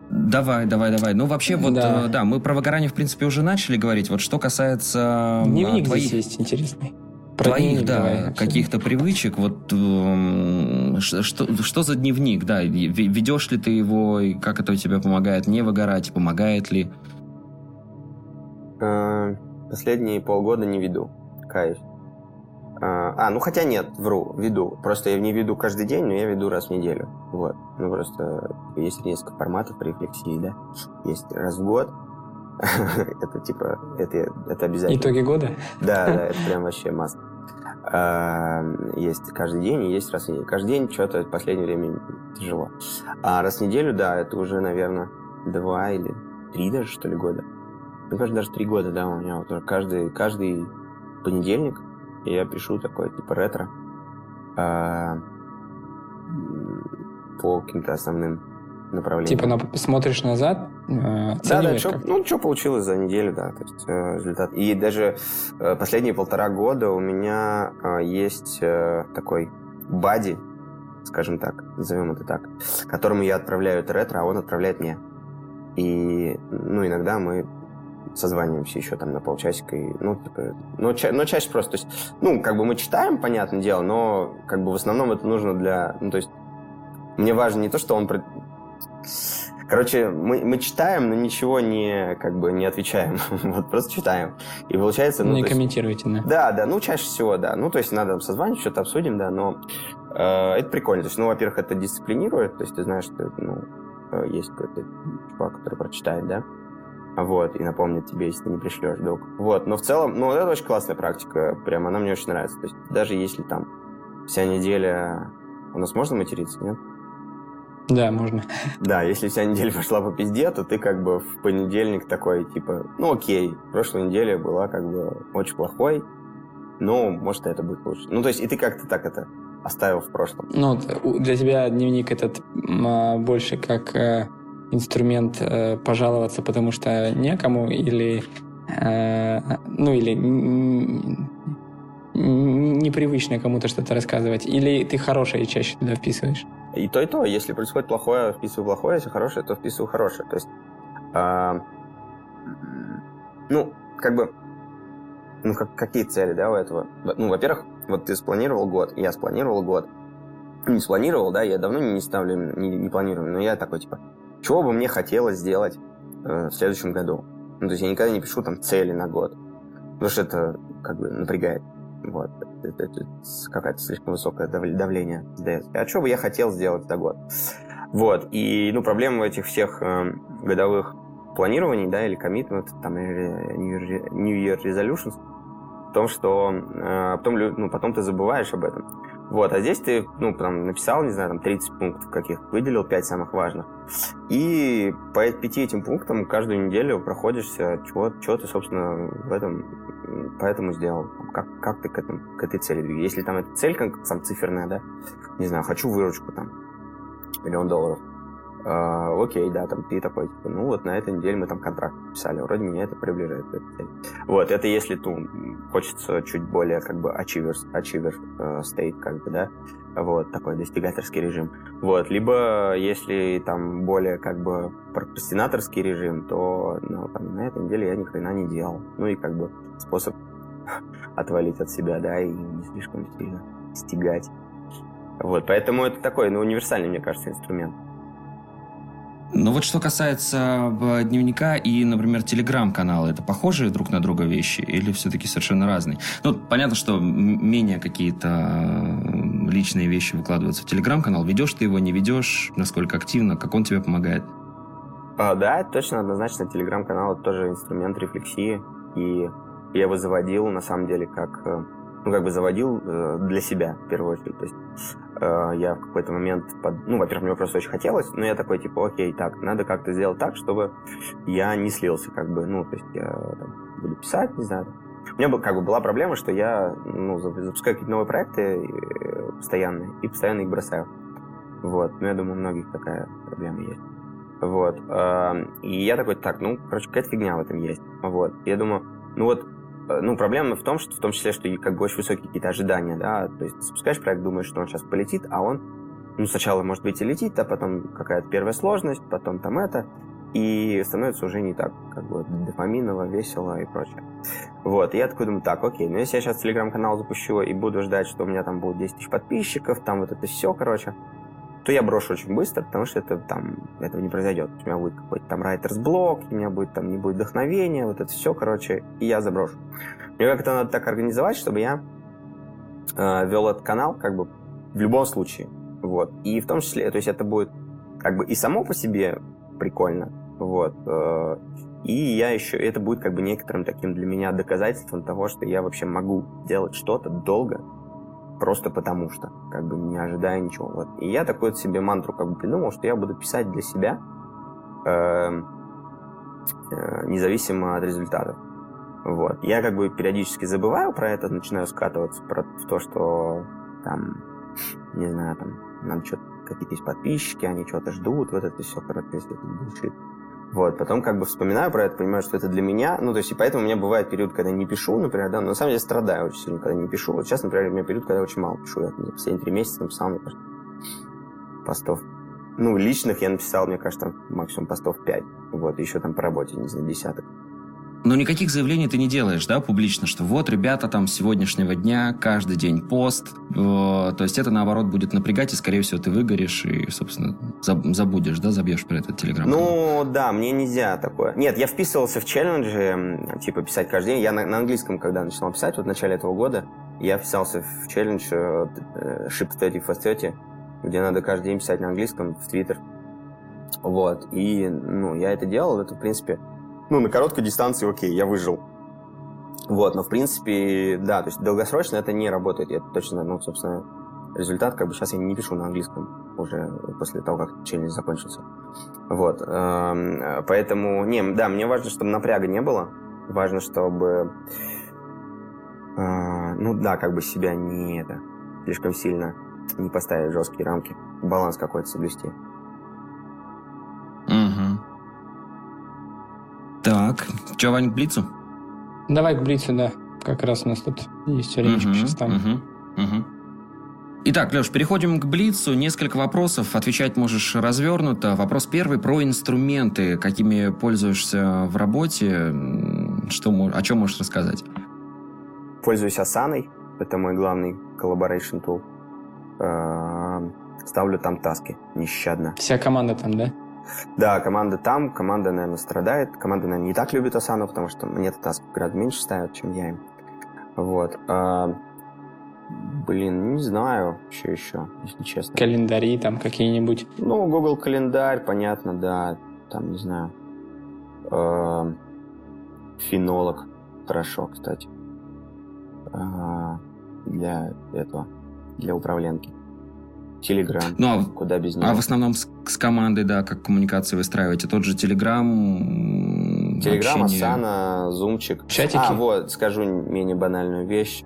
S1: Давай, давай, давай. Ну, вообще, вот, да, э, да мы про выгорание, в принципе, уже начали говорить. Вот что касается...
S2: Дневник твоих... здесь есть интересный.
S1: Про твоих, да, каких-то привычек, вот э, что, что за дневник, да, ведешь ли ты его, и как это у тебя помогает не выгорать, помогает ли?
S3: Э, последние полгода не веду, кайф. А, а, ну хотя нет, вру, веду. Просто я не веду каждый день, но я веду раз в неделю. Вот. Ну просто есть несколько форматов при рефлексии, да. Есть раз в год. это типа, это, это обязательно.
S2: Итоги года?
S3: Да, да, это прям вообще масс. Есть каждый день и есть раз в неделю. Каждый день что-то в последнее время тяжело. А раз в неделю, да, это уже, наверное, два или три даже, что ли, года. Мне кажется, даже три года, да, у меня вот каждый, каждый понедельник я пишу такой, типа, ретро а, по каким-то основным направлениям.
S2: Типа, на, смотришь назад,
S3: да, да, чё, ну, что получилось за неделю, да, то есть э, результат. И даже э, последние полтора года у меня э, есть э, такой бади, скажем так, назовем это так, которому я отправляю это ретро, а он отправляет мне. И, ну, иногда мы созваниваемся еще там на полчасика. И, ну, типа, но, ча- но чаще просто, то есть, ну, как бы мы читаем, понятное дело, но как бы в основном это нужно для, ну, то есть, мне важно не то, что он... Короче, мы, мы читаем, но ничего не, как бы, не отвечаем. вот, просто читаем. И получается...
S2: Ну, не комментируете, да?
S3: Да, да, ну, чаще всего, да. Ну, то есть, надо созванивать, что-то обсудим, да, но э, это прикольно. То есть, ну, во-первых, это дисциплинирует, то есть, ты знаешь, что, ну, э, есть какой-то чувак, который прочитает, да, вот, и напомнит тебе, если ты не пришлешь долг. Вот, но в целом, ну, это очень классная практика, прям она мне очень нравится. То есть, даже если там вся неделя... У нас можно материться, нет?
S2: Да, можно.
S3: Да, если вся неделя пошла по пизде, то ты как бы в понедельник такой, типа, ну окей, прошлая неделя была как бы очень плохой, но может это будет лучше. Ну, то есть, и ты как-то так это оставил в прошлом.
S2: Ну, для тебя дневник этот а, больше как э, инструмент э, пожаловаться, потому что некому, или э, ну или непривычно кому-то что-то рассказывать, или ты хорошее чаще туда вписываешь?
S3: И то, и то. Если происходит плохое, вписываю плохое, если хорошее, то вписываю хорошее. То есть, э, ну, как бы, ну, как, какие цели, да, у этого? Ну, во-первых, вот ты спланировал год, я спланировал год. Не спланировал, да, я давно не ставлю, не, не планирую, но я такой, типа, чего бы мне хотелось сделать э, в следующем году. Ну, то есть я никогда не пишу там цели на год, потому что это как бы напрягает. Вот. Какое-то слишком высокое давление А что бы я хотел сделать за год? Вот. И, ну, проблема этих всех э, годовых планирований, да, или коммитмент, там, New Year Resolutions, в том, что э, потом, ну, потом ты забываешь об этом. Вот, а здесь ты, ну, там, написал, не знаю, там, 30 пунктов каких, выделил 5 самых важных. И по пяти этим пунктам каждую неделю проходишься, чего, чего ты, собственно, в этом, поэтому сделал. Как, как ты к, этому, к этой цели двигаешься. Если там эта цель, как сам циферная, да, не знаю, хочу выручку, там, миллион долларов. Э, окей, да, там ты такой, типа, ну вот на этой неделе мы там контракт писали, вроде меня это приближает. Вот, это если ну, хочется чуть более как бы achiever, achiever э, state, как бы, да, вот, такой достигаторский режим. Вот, либо если там более как бы прокрастинаторский режим, то ну, там, на этой неделе я ни хрена не делал. Ну и как бы способ отвалить от себя, да, и не слишком сильно стигать. Вот, поэтому это такой, ну, универсальный, мне кажется, инструмент.
S1: Ну вот что касается э, дневника и, например, телеграм-канала, это похожие друг на друга вещи или все-таки совершенно разные? Ну, понятно, что менее какие-то э, личные вещи выкладываются в телеграм-канал. Ведешь ты его, не ведешь, насколько активно, как он тебе помогает?
S3: А, да, точно, однозначно. Телеграм-канал это тоже инструмент рефлексии. И я его заводил, на самом деле, как э, ну, как бы заводил э, для себя, в первую очередь. То есть э, я в какой-то момент, под... ну, во-первых, мне просто очень хотелось, но я такой, типа, окей, так, надо как-то сделать так, чтобы я не слился, как бы, ну, то есть я там, буду писать, не знаю. У меня как бы была проблема, что я, ну, запускаю какие-то новые проекты э, постоянные, и постоянно их бросаю. Вот, ну, я думаю, у многих такая проблема есть. Вот. Э, и я такой, так, ну, короче, какая-то фигня в этом есть. Вот. Я думаю, ну вот ну, проблема в том, что в том числе, что как бы очень высокие какие-то ожидания, да, то есть запускаешь проект, думаешь, что он сейчас полетит, а он, ну, сначала, может быть, и летит, а потом какая-то первая сложность, потом там это, и становится уже не так, как бы, дофаминово, весело и прочее. Вот, и я такой думаю, так, окей, ну, если я сейчас телеграм-канал запущу и буду ждать, что у меня там будет 10 тысяч подписчиков, там вот это все, короче, то я брошу очень быстро, потому что это там, этого не произойдет. У меня будет какой-то там writer's блок, у меня будет там не будет вдохновения, вот это все, короче, и я заброшу. Мне как-то надо так организовать, чтобы я э, вел этот канал, как бы, в любом случае. Вот. И в том числе, то есть это будет как бы и само по себе прикольно, вот, э, и я еще, это будет как бы некоторым таким для меня доказательством того, что я вообще могу делать что-то долго, просто потому что, как бы не ожидая ничего. Вот. И я такой себе мантру как бы придумал, что я буду писать для себя, э, э, независимо от результатов. Вот. Я как бы периодически забываю про это, начинаю скатываться про, то, что там, не знаю, там, надо что-то, какие-то есть подписчики, они что-то ждут, вот это все, короче, если это. Вот, потом как бы вспоминаю про это, понимаю, что это для меня. Ну, то есть, и поэтому у меня бывает период, когда не пишу, например, да, но на самом деле страдаю очень сильно, когда не пишу. Вот сейчас, например, у меня период, когда очень мало пишу. Я за последние три месяца написал, мне кажется, постов. Ну, личных я написал, мне кажется, максимум постов пять. Вот, еще там по работе, не знаю, десяток.
S1: Но никаких заявлений ты не делаешь, да, публично, что вот, ребята, там с сегодняшнего дня каждый день пост. Э, то есть это, наоборот, будет напрягать, и, скорее всего, ты выгоришь и, собственно, забудешь, да, забьешь про этот телеграм.
S3: Ну, да, мне нельзя такое. Нет, я вписывался в челленджи, типа, писать каждый день. Я на, на английском, когда начинал писать, вот в начале этого года, я вписался в челлендж э, Ship 30 for 30, где надо каждый день писать на английском в Твиттер. Вот, и, ну, я это делал, это, в принципе, ну, на короткой дистанции, окей, я выжил. Вот, но в принципе, да, то есть долгосрочно это не работает. Это точно, ну, собственно, результат, как бы сейчас я не пишу на английском уже после того, как челлендж закончился. Вот, эм, поэтому, не, да, мне важно, чтобы напряга не было. Важно, чтобы, э, ну да, как бы себя не это, слишком сильно не поставить жесткие рамки. Баланс какой-то соблюсти.
S1: Так, что, Вань, к Блицу?
S2: Давай к Блицу, да. Как раз у нас тут есть времечко угу, сейчас там.
S1: Угу, угу. Итак, Леш, переходим к Блицу. Несколько вопросов. Отвечать можешь развернуто. Вопрос первый про инструменты. Какими пользуешься в работе? Что, о чем можешь рассказать?
S3: Пользуюсь Asana. Это мой главный collaboration tool. Эм, ставлю там таски нещадно.
S2: Вся команда там, да?
S3: Да, команда там, команда, наверное, страдает. Команда, наверное, не так любит Асану, потому что мне этот таск гораздо меньше ставят, чем я им. Вот. А, блин, не знаю, что еще, если честно.
S2: Календари там какие-нибудь?
S3: Ну, Google календарь, понятно, да. Там, не знаю. А, фенолог. Хорошо, кстати. А, для этого, для управленки. Телеграм. Ну, а, куда без него.
S1: А в основном с, с командой, да, как коммуникации выстраиваете? Тот же Телеграм,
S3: Телеграм, Асана, Зумчик.
S2: Чатики?
S3: А, вот, скажу менее банальную вещь.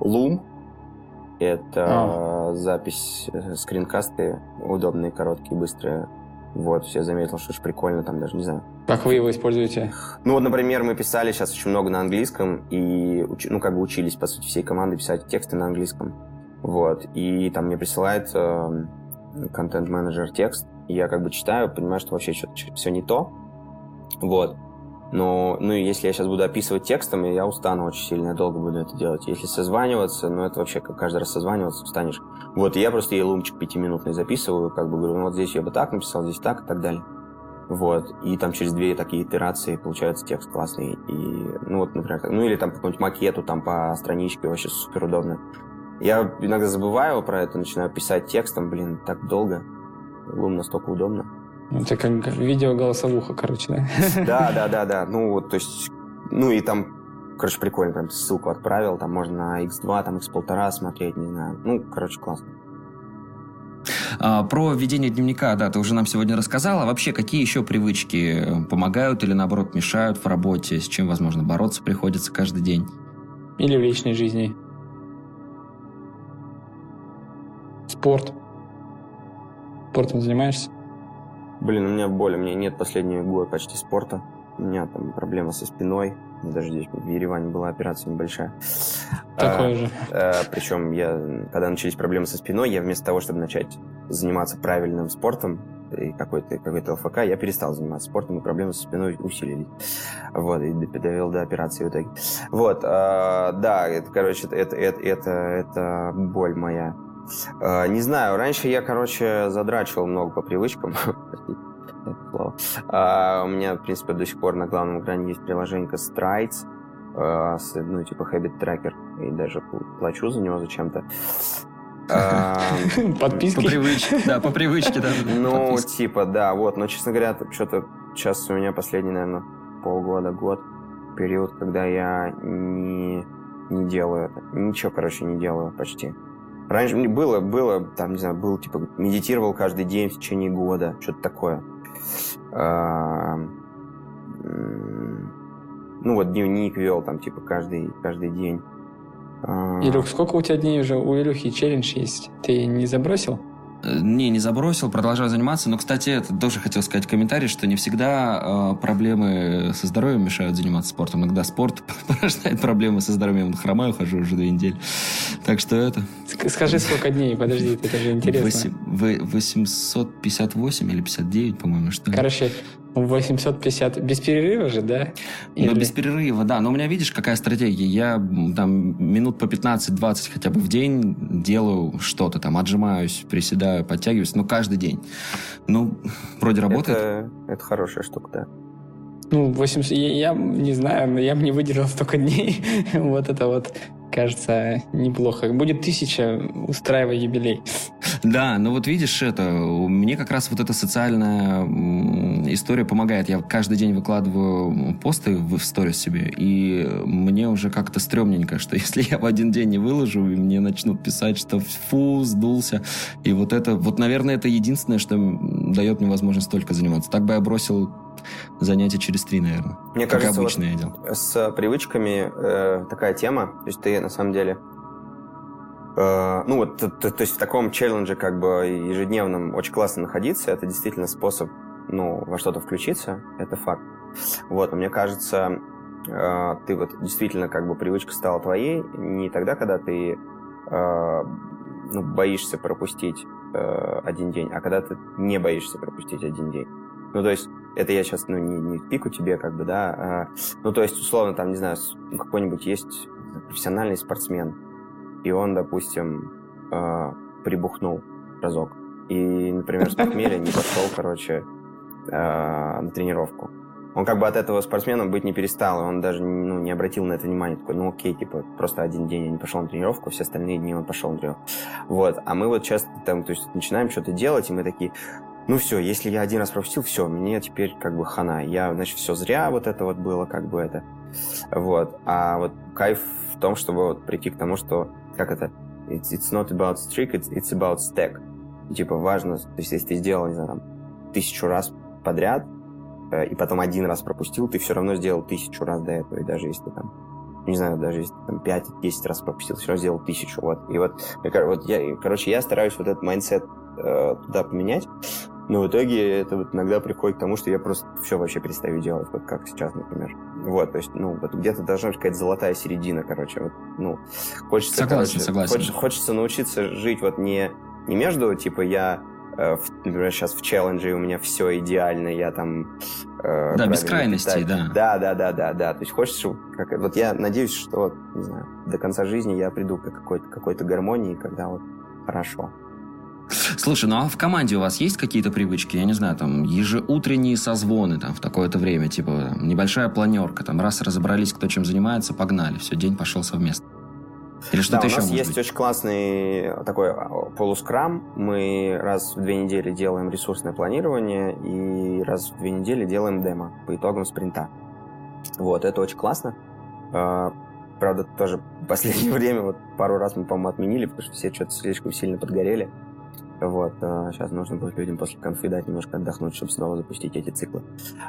S3: Лум — это а. запись, э, скринкасты, удобные, короткие, быстрые. Вот, все заметил, что это прикольно, там даже, не знаю.
S2: Как вы его используете?
S3: Ну, вот, например, мы писали сейчас очень много на английском, и, ну, как бы учились, по сути, всей командой писать тексты на английском. Вот, и там мне присылает э, контент-менеджер текст, и я как бы читаю, понимаю, что вообще что-то все не то. Вот. Но, ну, если я сейчас буду описывать текстом, я устану очень сильно, я долго буду это делать. Если созваниваться, ну, это вообще как каждый раз созваниваться, устанешь. Вот, и я просто ей лумчик пятиминутный записываю, как бы говорю, ну, вот здесь я бы так написал, здесь так и так далее. Вот, и там через две такие итерации получается текст классный. И, ну, вот, например, ну, или там какую-нибудь макету там по страничке, вообще супер удобно. Я иногда забываю про это, начинаю писать текстом, блин, так долго. Лум настолько удобно.
S2: Это как видео-голосовуха, короче, да?
S3: Да, да, да, да. Ну, вот, то есть, ну и там, короче, прикольно, прям ссылку отправил, там можно на X2, там X1,5 смотреть, не знаю. Ну, короче, классно.
S1: А, про ведение дневника, да, ты уже нам сегодня рассказал. А вообще, какие еще привычки помогают или, наоборот, мешают в работе? С чем, возможно, бороться приходится каждый день?
S2: Или в личной жизни? Спорт. Спортом занимаешься?
S3: Блин, у меня боль, у меня нет последний год почти спорта. У меня там проблема со спиной. Даже здесь в Ереване была операция небольшая.
S2: Такое а, же.
S3: А, причем я, когда начались проблемы со спиной, я вместо того, чтобы начать заниматься правильным спортом, и какой-то какой ЛФК, я перестал заниматься спортом, и проблемы со спиной усилились. Вот, и довел до операции в итоге. Вот, а, да, это, короче, это, это, это, это боль моя. А, не знаю, раньше я, короче, задрачивал много по привычкам. А, у меня, в принципе, до сих пор на главном экране есть приложение Strides, а, ну, типа Habit Tracker, и даже плачу за него зачем-то.
S2: Подписки?
S1: По привычке, да, по привычке, да.
S3: Ну, типа, да, вот, но, честно говоря, что-то сейчас у меня последний, наверное, полгода, год, период, когда я не, не делаю это. Ничего, короче, не делаю почти. Раньше мне было, было, там, не знаю, был, типа, медитировал каждый день в течение года, что-то такое. Ну, вот дневник вел, там, типа, каждый, каждый день.
S2: Илюх, сколько у тебя дней уже у Илюхи челлендж есть? Ты не забросил?
S1: Не, не забросил, продолжаю заниматься. Но, кстати, это тоже хотел сказать комментарий, что не всегда э, проблемы со здоровьем мешают заниматься спортом. Иногда спорт порождает проблемы со здоровьем. Я хромаю, хожу уже две недели. Так что это...
S2: Скажи, сколько дней, подожди, это же интересно.
S1: 858 или 59, по-моему, что ли.
S2: Короче, 850 без перерыва же, да?
S1: Ну, Или... Ну, без перерыва, да. Но у меня, видишь, какая стратегия. Я там минут по 15-20 хотя бы в день делаю что-то там, отжимаюсь, приседаю, подтягиваюсь, ну, каждый день. Ну, вроде работает.
S3: Это, это хорошая штука, да.
S2: Ну, 80, я, я не знаю, я бы не выдержал столько дней. вот это вот кажется неплохо. Будет тысяча, устраивай юбилей.
S1: Да, ну вот видишь это, мне как раз вот эта социальная история помогает. Я каждый день выкладываю посты в сторис себе, и мне уже как-то стрёмненько, что если я в один день не выложу, и мне начнут писать, что фу, сдулся. И вот это, вот, наверное, это единственное, что дает мне возможность столько заниматься. Так бы я бросил занятия через три, наверное.
S3: Мне как кажется, обычно вот я делал. С привычками э, такая тема. То есть ты на самом деле э, ну вот, то, то, то есть в таком челлендже как бы ежедневном очень классно находиться. Это действительно способ, ну, во что-то включиться. Это факт. Вот, мне кажется, э, ты вот действительно как бы привычка стала твоей не тогда, когда ты э, ну, боишься пропустить э, один день, а когда ты не боишься пропустить один день. Ну, то есть, это я сейчас, ну, не, не пику тебе, как бы, да, а, ну, то есть, условно, там, не знаю, ну, какой-нибудь есть профессиональный спортсмен, и он, допустим, э, прибухнул разок, и, например, с похмелья не пошел, короче, э, на тренировку. Он как бы от этого спортсменом быть не перестал, он даже ну, не обратил на это внимания, такой, ну окей, типа, просто один день я не пошел на тренировку, все остальные дни он пошел на тренировку. Вот, а мы вот часто там, то есть, начинаем что-то делать, и мы такие, ну все, если я один раз пропустил, все, мне теперь как бы хана. Я, значит, все зря вот это вот было, как бы это. Вот. А вот кайф в том, чтобы вот прийти к тому, что, как это, it's, it's not about streak, it's, it's about stack. Типа важно, то есть если ты сделал, не знаю, там, тысячу раз подряд, э, и потом один раз пропустил, ты все равно сделал тысячу раз до этого, и даже если там не знаю, даже если там 5-10 раз пропустил, все равно сделал тысячу, вот. И вот, вот я, короче, я стараюсь вот этот майндсет э, туда поменять. Но в итоге это вот иногда приходит к тому, что я просто все вообще перестаю делать, вот как сейчас, например. Вот, то есть, ну, вот где-то должна быть какая-то золотая середина, короче. Вот, ну, хочется,
S1: согласен,
S3: короче,
S1: согласен.
S3: Хочется, хочется научиться жить вот не, не между, типа, я Э, например, сейчас в челлендже у меня все идеально, я там...
S1: Э, да, без крайностей, да.
S3: Да, да, да, да, да. То есть хочешь... Как, вот я надеюсь, что, не знаю, до конца жизни я приду к какой-то какой гармонии, когда вот хорошо.
S1: Слушай, ну а в команде у вас есть какие-то привычки? Я не знаю, там, ежеутренние созвоны там в такое-то время, типа небольшая планерка, там, раз разобрались, кто чем занимается, погнали, все, день пошел совместно.
S3: Или что-то да, еще, у нас есть быть? очень классный такой а, полускрам. Мы раз в две недели делаем ресурсное планирование и раз в две недели делаем демо по итогам спринта. Вот, это очень классно. А, правда, тоже в последнее время вот пару раз мы, по-моему, отменили, потому что все что-то слишком сильно подгорели. Вот, сейчас э, нужно будет людям после конфы дать немножко отдохнуть, чтобы снова запустить эти циклы.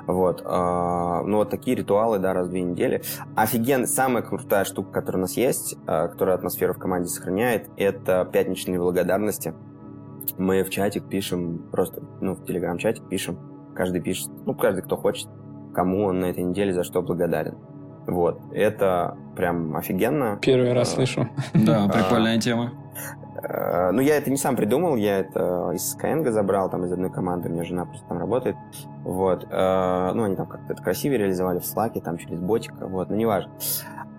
S3: Вот, э, ну вот такие ритуалы, да, раз в две недели. Офигенно, самая крутая штука, которая у нас есть, э, которая атмосферу в команде сохраняет, это пятничные благодарности. Мы в чатик пишем, просто, ну, в телеграм-чатик пишем, каждый пишет, ну, каждый, кто хочет, кому он на этой неделе за что благодарен. Вот, это прям офигенно.
S2: Первый раз слышу.
S1: Да, прикольная тема.
S3: Э, ну, я это не сам придумал, я это из Skyeng забрал, там, из одной команды, у меня жена просто там работает. Вот. Э, ну, они там как-то это красивее реализовали в Slack, там, через ботика, вот, но неважно.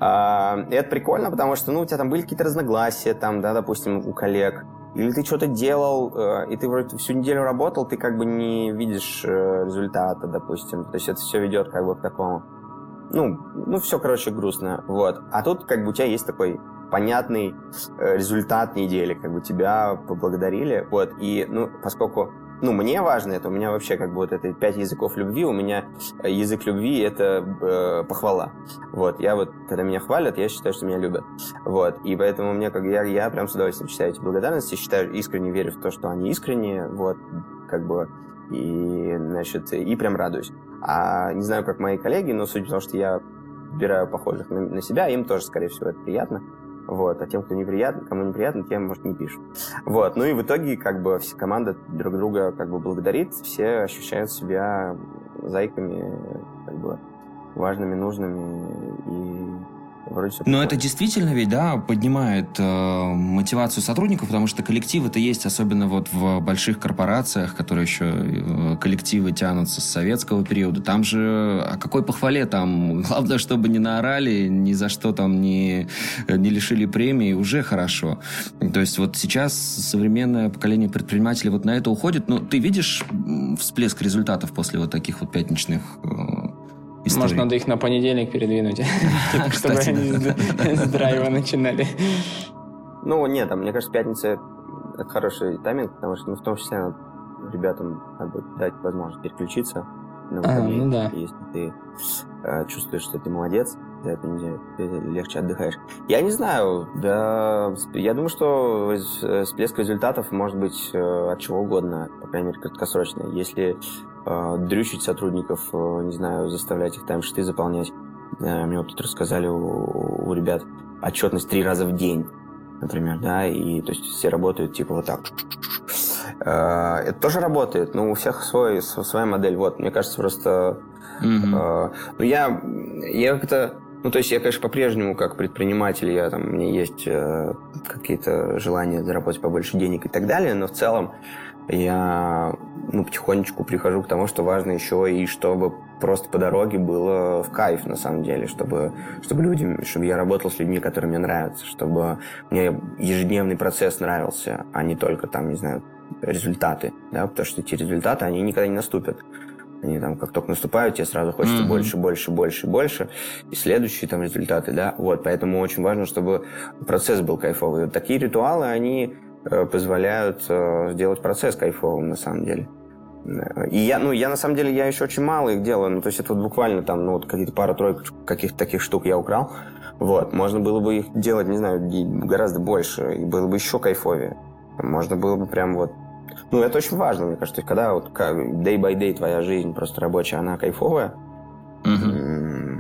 S3: Э, это прикольно, потому что, ну, у тебя там были какие-то разногласия, там, да, допустим, у коллег, или ты что-то делал, и ты вроде всю неделю работал, ты как бы не видишь результата, допустим. То есть это все ведет как бы к такому ну, ну, все, короче, грустно, вот. А тут как бы у тебя есть такой понятный э, результат недели, как бы тебя поблагодарили, вот, и, ну, поскольку ну, мне важно это, у меня вообще как бы вот это пять языков любви, у меня э, язык любви это э, похвала. Вот, я вот, когда меня хвалят, я считаю, что меня любят. Вот, и поэтому мне как я, я прям с удовольствием читаю эти благодарности, считаю, искренне верю в то, что они искренние, вот, как бы, и, значит, и прям радуюсь. А не знаю, как мои коллеги, но суть в том, что я выбираю похожих на, на себя, им тоже, скорее всего, это приятно. Вот, а тем, кто неприятно, кому неприятно, тем, может, не пишут. Вот, ну и в итоге, как бы, вся команда друг друга, как бы, благодарит, все ощущают себя зайками, как бы, важными, нужными, и вроде
S1: Но это действительно ведь, да, поднимает э, мотивацию сотрудников, потому что коллективы-то есть, особенно вот в больших корпорациях, которые еще э, коллективы тянутся с советского периода. Там же о какой похвале там? Главное, чтобы не наорали, ни за что там не, не лишили премии, уже хорошо. То есть вот сейчас современное поколение предпринимателей вот на это уходит. Но ты видишь всплеск результатов после вот таких вот пятничных э,
S2: истории. Может, надо их на понедельник передвинуть, чтобы они с драйва начинали.
S3: Ну, нет, мне кажется, пятница — это хороший тайминг, потому что, ну, в том числе, ребятам бы дать возможность переключиться на выходные, а, ну да. если ты э, чувствуешь, что ты молодец, за эту неделю ты легче отдыхаешь. Я не знаю, да, я думаю, что всплеск результатов может быть э, от чего угодно, по крайней мере, краткосрочно. Если э, дрючить сотрудников, э, не знаю, заставлять их таймшиты заполнять. Э, мне вот тут рассказали у, у ребят отчетность три раза в день, например, да, и то есть все работают типа вот так. Э, это тоже работает, но у всех свой, своя модель. Вот, мне кажется, просто... Mm-hmm. Э, ну, я, я как-то... Ну, то есть я, конечно, по-прежнему как предприниматель, я там, у меня есть э, какие-то желания заработать побольше денег и так далее, но в целом я ну, потихонечку прихожу к тому, что важно еще и чтобы просто по дороге было в кайф, на самом деле, чтобы, чтобы людям, чтобы я работал с людьми, которые мне нравятся, чтобы мне ежедневный процесс нравился, а не только там, не знаю, результаты, да, потому что эти результаты, они никогда не наступят. Они там, как только наступают, тебе сразу хочется mm-hmm. больше, больше, больше, больше. И следующие там результаты, да. Вот, поэтому очень важно, чтобы процесс был кайфовый. Вот такие ритуалы, они позволяют э, сделать процесс кайфовым на самом деле. И я, ну, я на самом деле, я еще очень мало их делаю. Ну, то есть это вот буквально там, ну, вот какие-то пара-тройка каких-то таких штук я украл. Вот. Можно было бы их делать, не знаю, гораздо больше, и было бы еще кайфовее. Можно было бы прям вот... Ну, это очень важно, мне кажется. То есть, когда вот day by day твоя жизнь просто рабочая, она кайфовая, угу.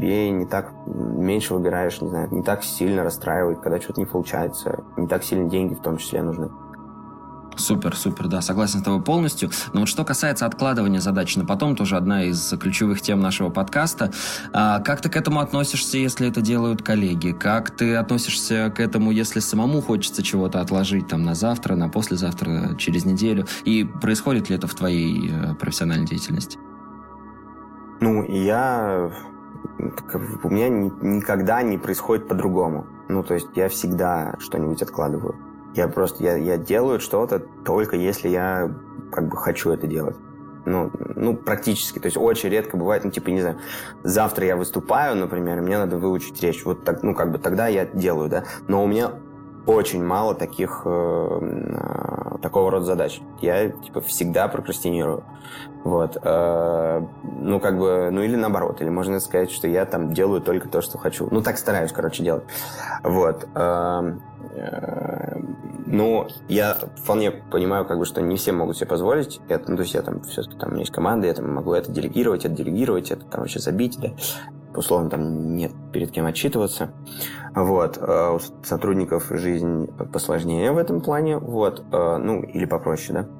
S3: Тебе не так меньше выбираешь, не знаю, не так сильно расстраивает, когда что-то не получается, не так сильно деньги в том числе нужны.
S1: Супер, супер, да, согласен с тобой полностью. Но вот что касается откладывания задач на потом, тоже одна из ключевых тем нашего подкаста. А, как ты к этому относишься, если это делают коллеги? Как ты относишься к этому, если самому хочется чего-то отложить там на завтра, на послезавтра, через неделю? И происходит ли это в твоей э, профессиональной деятельности?
S3: Ну, я... У меня никогда не происходит по-другому. Ну, то есть я всегда что-нибудь откладываю. Я просто, я, я делаю что-то только если я как бы хочу это делать. Ну, ну, практически. То есть очень редко бывает, ну, типа, не знаю, завтра я выступаю, например, и мне надо выучить речь. Вот так, ну, как бы тогда я делаю, да. Но у меня очень мало таких э, э, такого рода задач. Я типа всегда прокрастинирую. Вот. Э, ну, как бы, ну или наоборот. Или можно сказать, что я там делаю только то, что хочу. Ну, так стараюсь, короче, делать. Вот. Э, э, ну, я вполне понимаю, как бы, что не все могут себе позволить это. Ну, то есть я там все-таки там у меня есть команда, я там могу это делегировать, это делегировать, это там вообще забить, да условно там нет перед кем отчитываться. Вот. Э, у сотрудников жизнь посложнее в этом плане. Вот. Э, ну, или попроще, да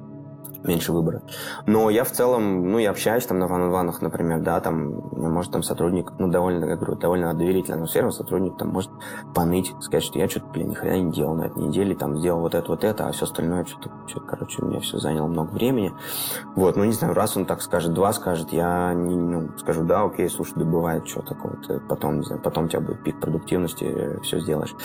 S3: меньше выбора. Но я в целом, ну, я общаюсь там на ван-ванах, например, да, там, может, там сотрудник, ну, довольно, я говорю, довольно доверительная атмосфера, сотрудник там может поныть, сказать, что я что-то, блин, ни хрена не делал на этой неделе, там, сделал вот это, вот это, а все остальное что-то, что короче, у меня все заняло много времени. Вот, ну, не знаю, раз он так скажет, два скажет, я, не, ну, скажу, да, окей, слушай, да бывает, что такого потом, не знаю, потом у тебя будет пик продуктивности, все сделаешь.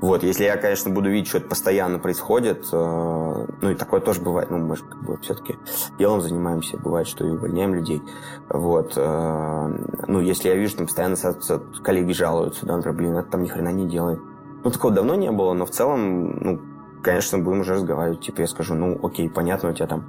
S3: Вот, если я, конечно, буду видеть, что это постоянно происходит, э, ну, и такое тоже бывает, ну, мы же, как бы, все-таки делом занимаемся. Бывает, что и увольняем людей. Вот. Э, ну, если я вижу, что постоянно коллеги жалуются, да, например, блин, это там ни хрена не делает. Ну, такого давно не было, но в целом, ну, конечно, будем уже разговаривать. Типа я скажу, ну, окей, понятно, у тебя там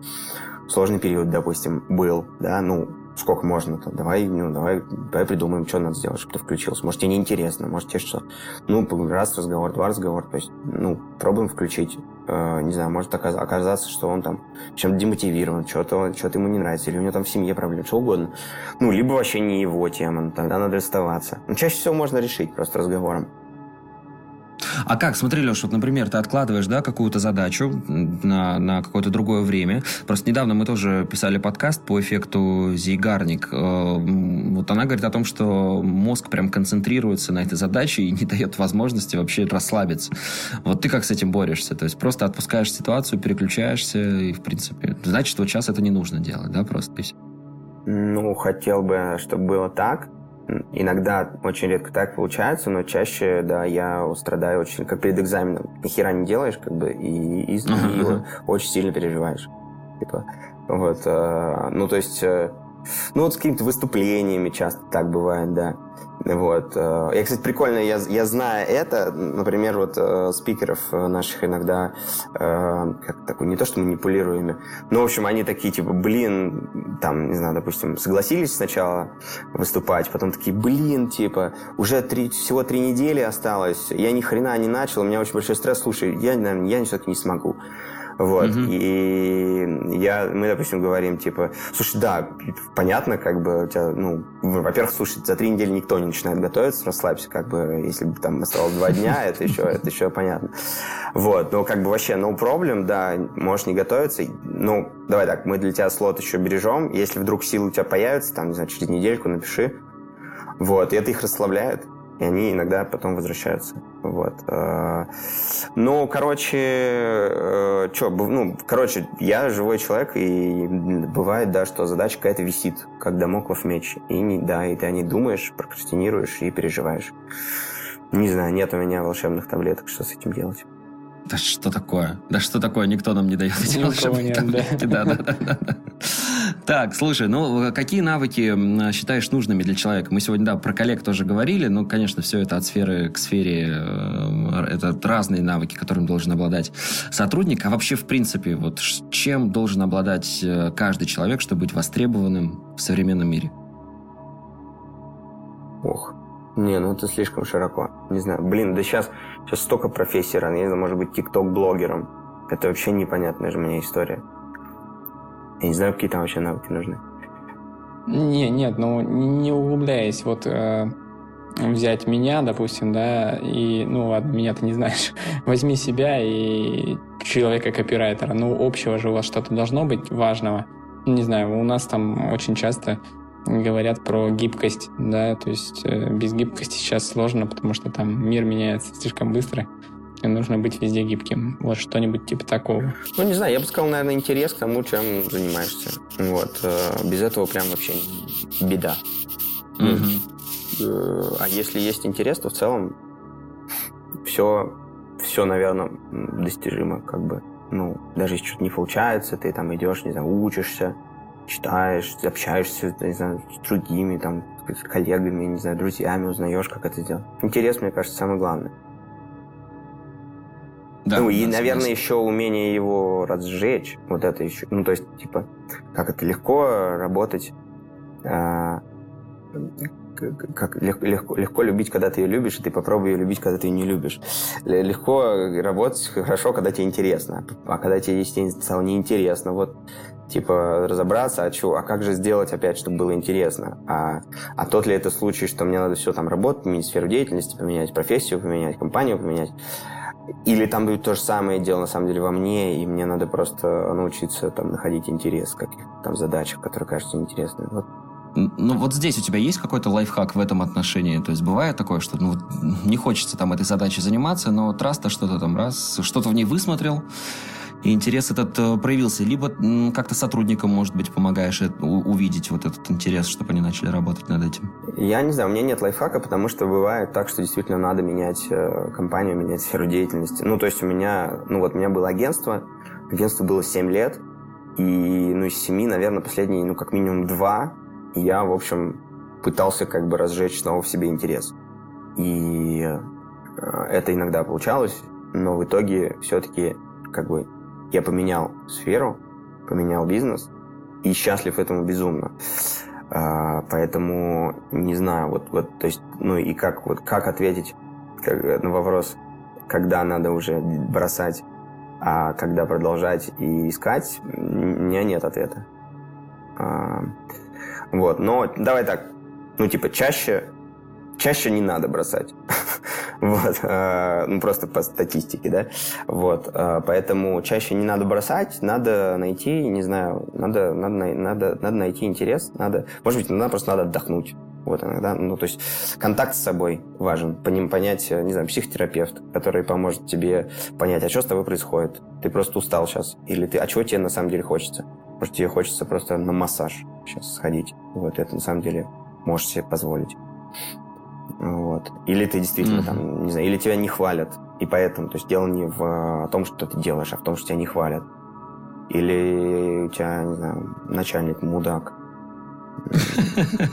S3: сложный период, допустим, был, да, ну, сколько можно там, давай, ну, давай, давай придумаем, что надо сделать, чтобы ты включился. Может, тебе неинтересно, может, тебе что. Ну, раз разговор, два разговора, то есть, ну, пробуем включить. Э, не знаю, может оказаться, что он там чем-то демотивирован, что-то что ему не нравится, или у него там в семье проблемы, что угодно. Ну, либо вообще не его тема, ну, тогда надо расставаться. Но чаще всего можно решить просто разговором.
S1: А как, смотри, Леш, вот, например, ты откладываешь, да, какую-то задачу на, на какое-то другое время. Просто недавно мы тоже писали подкаст по эффекту Зейгарник. Э, вот она говорит о том, что мозг прям концентрируется на этой задаче и не дает возможности вообще расслабиться. Вот ты как с этим борешься? То есть просто отпускаешь ситуацию, переключаешься и, в принципе, значит, вот сейчас это не нужно делать, да, просто?
S3: Ну, хотел бы, чтобы было так. Иногда очень редко так получается, но чаще, да, я страдаю очень, как перед экзаменом. Ни хера не делаешь, как бы, и, и, и очень сильно переживаешь. Типа, вот, э, ну, то есть, э, ну, вот с какими-то выступлениями часто так бывает, да. Вот. Э, я, кстати, прикольно, я, я знаю это, например, вот э, спикеров наших иногда, э, как такой, не то что манипулируем, но, в общем, они такие, типа, блин, там, не знаю, допустим, согласились сначала выступать, потом такие, блин, типа, уже три, всего три недели осталось, я ни хрена не начал, у меня очень большой стресс, слушай, я, наверное, я все-таки не смогу. Вот. Угу. И я, мы, допустим, говорим, типа, слушай, да, понятно, как бы у тебя, ну, во-первых, слушай, за три недели никто не начинает готовиться, расслабься, как бы, если бы там осталось два дня, это еще, это еще понятно. Вот, но как бы вообще, no problem, да, можешь не готовиться, ну, давай так, мы для тебя слот еще бережем, если вдруг силы у тебя появятся, там, не знаю, через недельку напиши, вот, и это их расслабляет, и они иногда потом возвращаются. Вот. Э, ну, короче, э, что, ну, короче, я живой человек, и бывает, да, что задача какая-то висит, как домоклов меч. И, не, да, и ты о ней думаешь, прокрастинируешь и переживаешь. Не знаю, нет у меня волшебных таблеток, что с этим делать.
S1: Да что такое? Да что такое? Никто нам не дает эти волшебные таблетки. Да, да, да, да. Так, слушай, ну какие навыки считаешь нужными для человека? Мы сегодня, да, про коллег тоже говорили, но, конечно, все это от сферы к сфере, э, это разные навыки, которым должен обладать сотрудник. А вообще, в принципе, вот чем должен обладать э, каждый человек, чтобы быть востребованным в современном мире?
S3: Ох, не, ну это слишком широко. Не знаю, блин, да сейчас, сейчас столько профессий, я не знаю, может быть, тикток-блогером. Это вообще непонятная же мне история. Я не знаю, какие там вообще навыки нужны.
S2: Не, нет, ну не углубляясь, вот э, взять меня, допустим, да, и, ну ладно, меня ты не знаешь, возьми себя и человека-копирайтера, ну общего же у вас что-то должно быть важного. Не знаю, у нас там очень часто говорят про гибкость, да, то есть э, без гибкости сейчас сложно, потому что там мир меняется слишком быстро, и нужно быть везде гибким. Вот что-нибудь типа такого.
S3: Ну, не знаю, я бы сказал, наверное, интерес к тому, чем занимаешься. Вот. Э, без этого прям вообще беда. Mm-hmm. А если есть интерес, то в целом все, все, наверное, достижимо, как бы. Ну, даже если что-то не получается, ты там идешь, не знаю, учишься, читаешь, общаешься, не знаю, с другими, там, с коллегами, не знаю, друзьями, узнаешь, как это сделать. Интерес, мне кажется, самое главное. Да, ну, да, и, наверное, согласен. еще умение его разжечь. Вот это еще. Ну, то есть, типа, как это легко работать. А, как легко, легко, легко любить, когда ты ее любишь, и ты попробуй ее любить, когда ты ее не любишь. Легко работать хорошо, когда тебе интересно. А когда тебе стало неинтересно, вот типа разобраться, а, чё, а как же сделать опять, чтобы было интересно? А, а тот ли это случай, что мне надо все там работать, поменять сферу деятельности, поменять профессию, поменять компанию, поменять? Или там будет то же самое дело на самом деле во мне, и мне надо просто научиться там находить интерес в каких там задачах, которые кажутся интересными. Вот.
S1: Ну вот здесь у тебя есть какой-то лайфхак в этом отношении? То есть бывает такое, что ну, не хочется там этой задачей заниматься, но вот раз-то что-то там, раз, что-то в ней высмотрел, и интерес этот э, проявился. Либо как-то сотрудникам, может быть, помогаешь увидеть вот этот интерес, чтобы они начали работать над этим.
S3: Я не знаю, у меня нет лайфхака, потому что бывает так, что действительно надо менять э, компанию, менять сферу деятельности. Ну, то есть у меня, ну вот у меня было агентство, агентство было 7 лет, и, ну, из 7, наверное, последние, ну, как минимум 2 я, в общем, пытался как бы разжечь снова в себе интерес. И э, это иногда получалось, но в итоге все-таки как бы я поменял сферу, поменял бизнес и счастлив этому безумно. А, поэтому не знаю, вот, вот, то есть, ну и как, вот, как ответить как, на вопрос, когда надо уже бросать, а когда продолжать и искать, у меня нет ответа. А, вот, но давай так, ну типа чаще, чаще не надо бросать. Вот, э, ну просто по статистике, да. Вот, э, поэтому чаще не надо бросать, надо найти, не знаю, надо, надо, надо, надо найти интерес, надо, может быть, надо просто надо отдохнуть. Вот иногда, ну, то есть контакт с собой важен, по ним понять, не знаю, психотерапевт, который поможет тебе понять, а что с тобой происходит. Ты просто устал сейчас. Или ты, а чего тебе на самом деле хочется? Может, тебе хочется просто на массаж сейчас сходить. Вот это на самом деле можешь себе позволить. Вот. Или ты действительно mm-hmm. там, не знаю, или тебя не хвалят. И поэтому, то есть дело не в том, что ты делаешь, а в том, что тебя не хвалят. Или у тебя, не знаю, начальник мудак.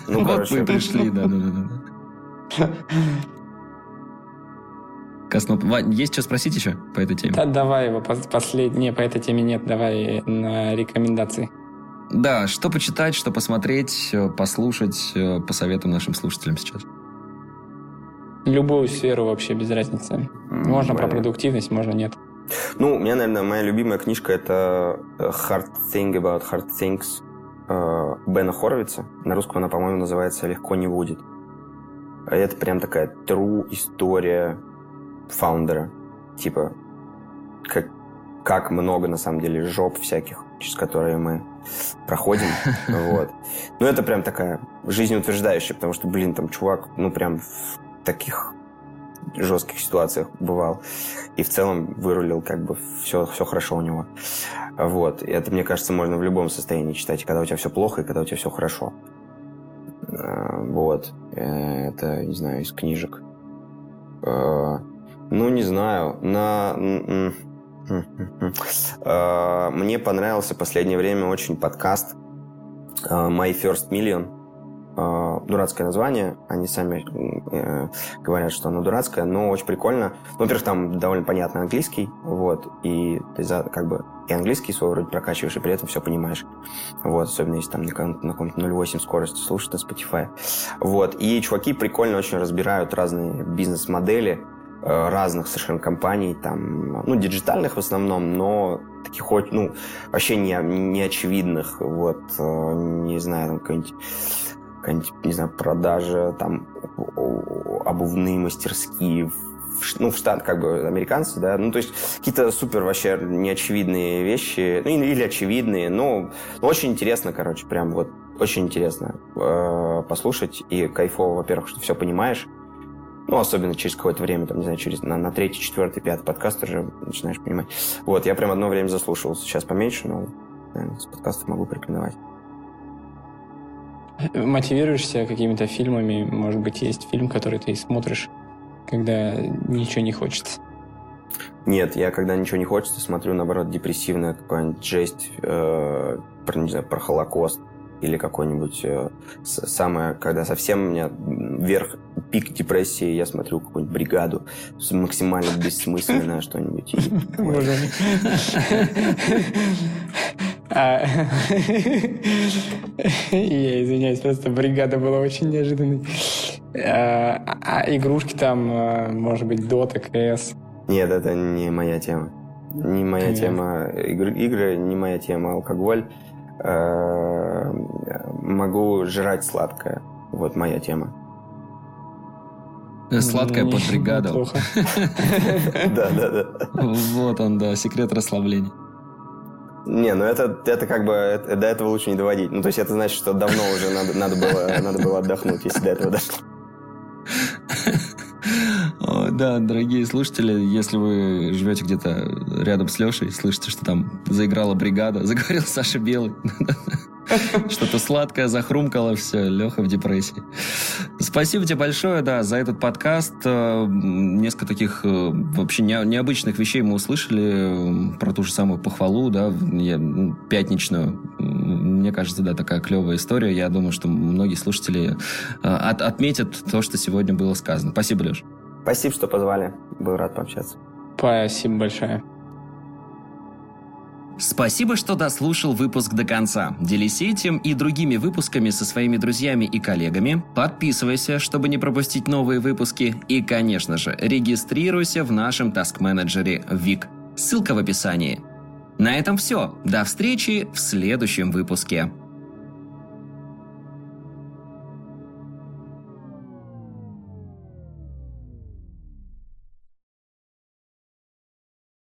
S1: Ну, короче. мы пришли, да, да, да. Косноп. Вань, есть что спросить еще по этой теме?
S2: Да, давай его последнее. По этой теме нет, давай на рекомендации.
S1: Да, что почитать, что посмотреть, э, послушать, э, посоветуем нашим слушателям сейчас.
S2: Любую сферу вообще без разницы. Можно Блин. про продуктивность, можно нет.
S3: Ну, у меня, наверное, моя любимая книжка это э, Hard Thing About Hard Things э, Бена Хоровица. На русском она, по-моему, называется «Легко не будет». Это прям такая true история фаундера. Типа, как, как много, на самом деле, жоп всяких, через которые мы проходим. Вот. Ну, это прям такая жизнеутверждающая, потому что, блин, там чувак, ну, прям таких жестких ситуациях бывал. И в целом вырулил, как бы все, все хорошо у него. Вот. И это, мне кажется, можно в любом состоянии читать, когда у тебя все плохо и когда у тебя все хорошо. А, вот. Э, это, не знаю, из книжек. А, ну, не знаю. На... А, мне понравился в последнее время очень подкаст My First Million э, дурацкое название. Они сами э, говорят, что оно дурацкое, но очень прикольно. Ну, во-первых, там довольно понятно английский, вот, и ты за, как бы и английский свой вроде прокачиваешь, и при этом все понимаешь. Вот, особенно если там на, на каком-то 0.8 скорости слушать на Spotify. Вот, и чуваки прикольно очень разбирают разные бизнес-модели, э, разных совершенно компаний, там, ну, диджитальных в основном, но таких, ну, вообще не, не очевидных, вот, э, не знаю, там, какой-нибудь не знаю, продажа, там, обувные мастерские ну, в штат, как бы, американцы, да, ну, то есть какие-то супер вообще неочевидные вещи, ну, или очевидные, но очень интересно, короче, прям вот очень интересно э, послушать, и кайфово, во-первых, что все понимаешь, ну, особенно через какое-то время, там, не знаю, через на, на третий, четвертый, пятый подкаст уже начинаешь понимать. Вот, я прям одно время заслушивался, сейчас поменьше, но, наверное, с подкастов могу порекомендовать.
S2: Мотивируешься какими-то фильмами? Может быть, есть фильм, который ты смотришь когда ничего не хочется?
S3: Нет, я когда ничего не хочется, смотрю, наоборот, депрессивная какая-нибудь жесть э, про, не знаю, про Холокост или какой-нибудь э, самое, когда совсем у меня вверх пик депрессии, я смотрю какую-нибудь бригаду, максимально бессмысленное что-нибудь.
S2: А, я извиняюсь, просто бригада была очень неожиданной. А, а игрушки там, а, может быть, Dota, CS?
S3: Нет, это не моя тема. Не моя тема игры, не моя тема алкоголь. Могу жрать сладкое. Вот моя тема.
S1: Сладкое под бригаду.
S3: Да, да, да.
S1: Вот он, да, секрет расслабления.
S3: Не, ну это, это как бы это, до этого лучше не доводить. Ну, то есть это значит, что давно уже надо, надо, было, надо было отдохнуть, если до этого дошло.
S1: Да, дорогие слушатели, если вы живете где-то рядом с Лешей, слышите, что там заиграла бригада, заговорил Саша Белый, что-то сладкое захрумкало, все, Леха в депрессии. Спасибо тебе большое, да, за этот подкаст. Э, несколько таких э, вообще необычных вещей мы услышали про ту же самую похвалу, да, пятничную. Мне кажется, да, такая клевая история. Я думаю, что многие слушатели э, от, отметят то, что сегодня было сказано. Спасибо, Леш.
S3: Спасибо, что позвали. Был рад пообщаться.
S2: Спасибо большое.
S1: Спасибо, что дослушал выпуск до конца. Делись этим и другими выпусками со своими друзьями и коллегами. Подписывайся, чтобы не пропустить новые выпуски. И, конечно же, регистрируйся в нашем таск-менеджере ВИК. Ссылка в описании. На этом все. До встречи в следующем выпуске.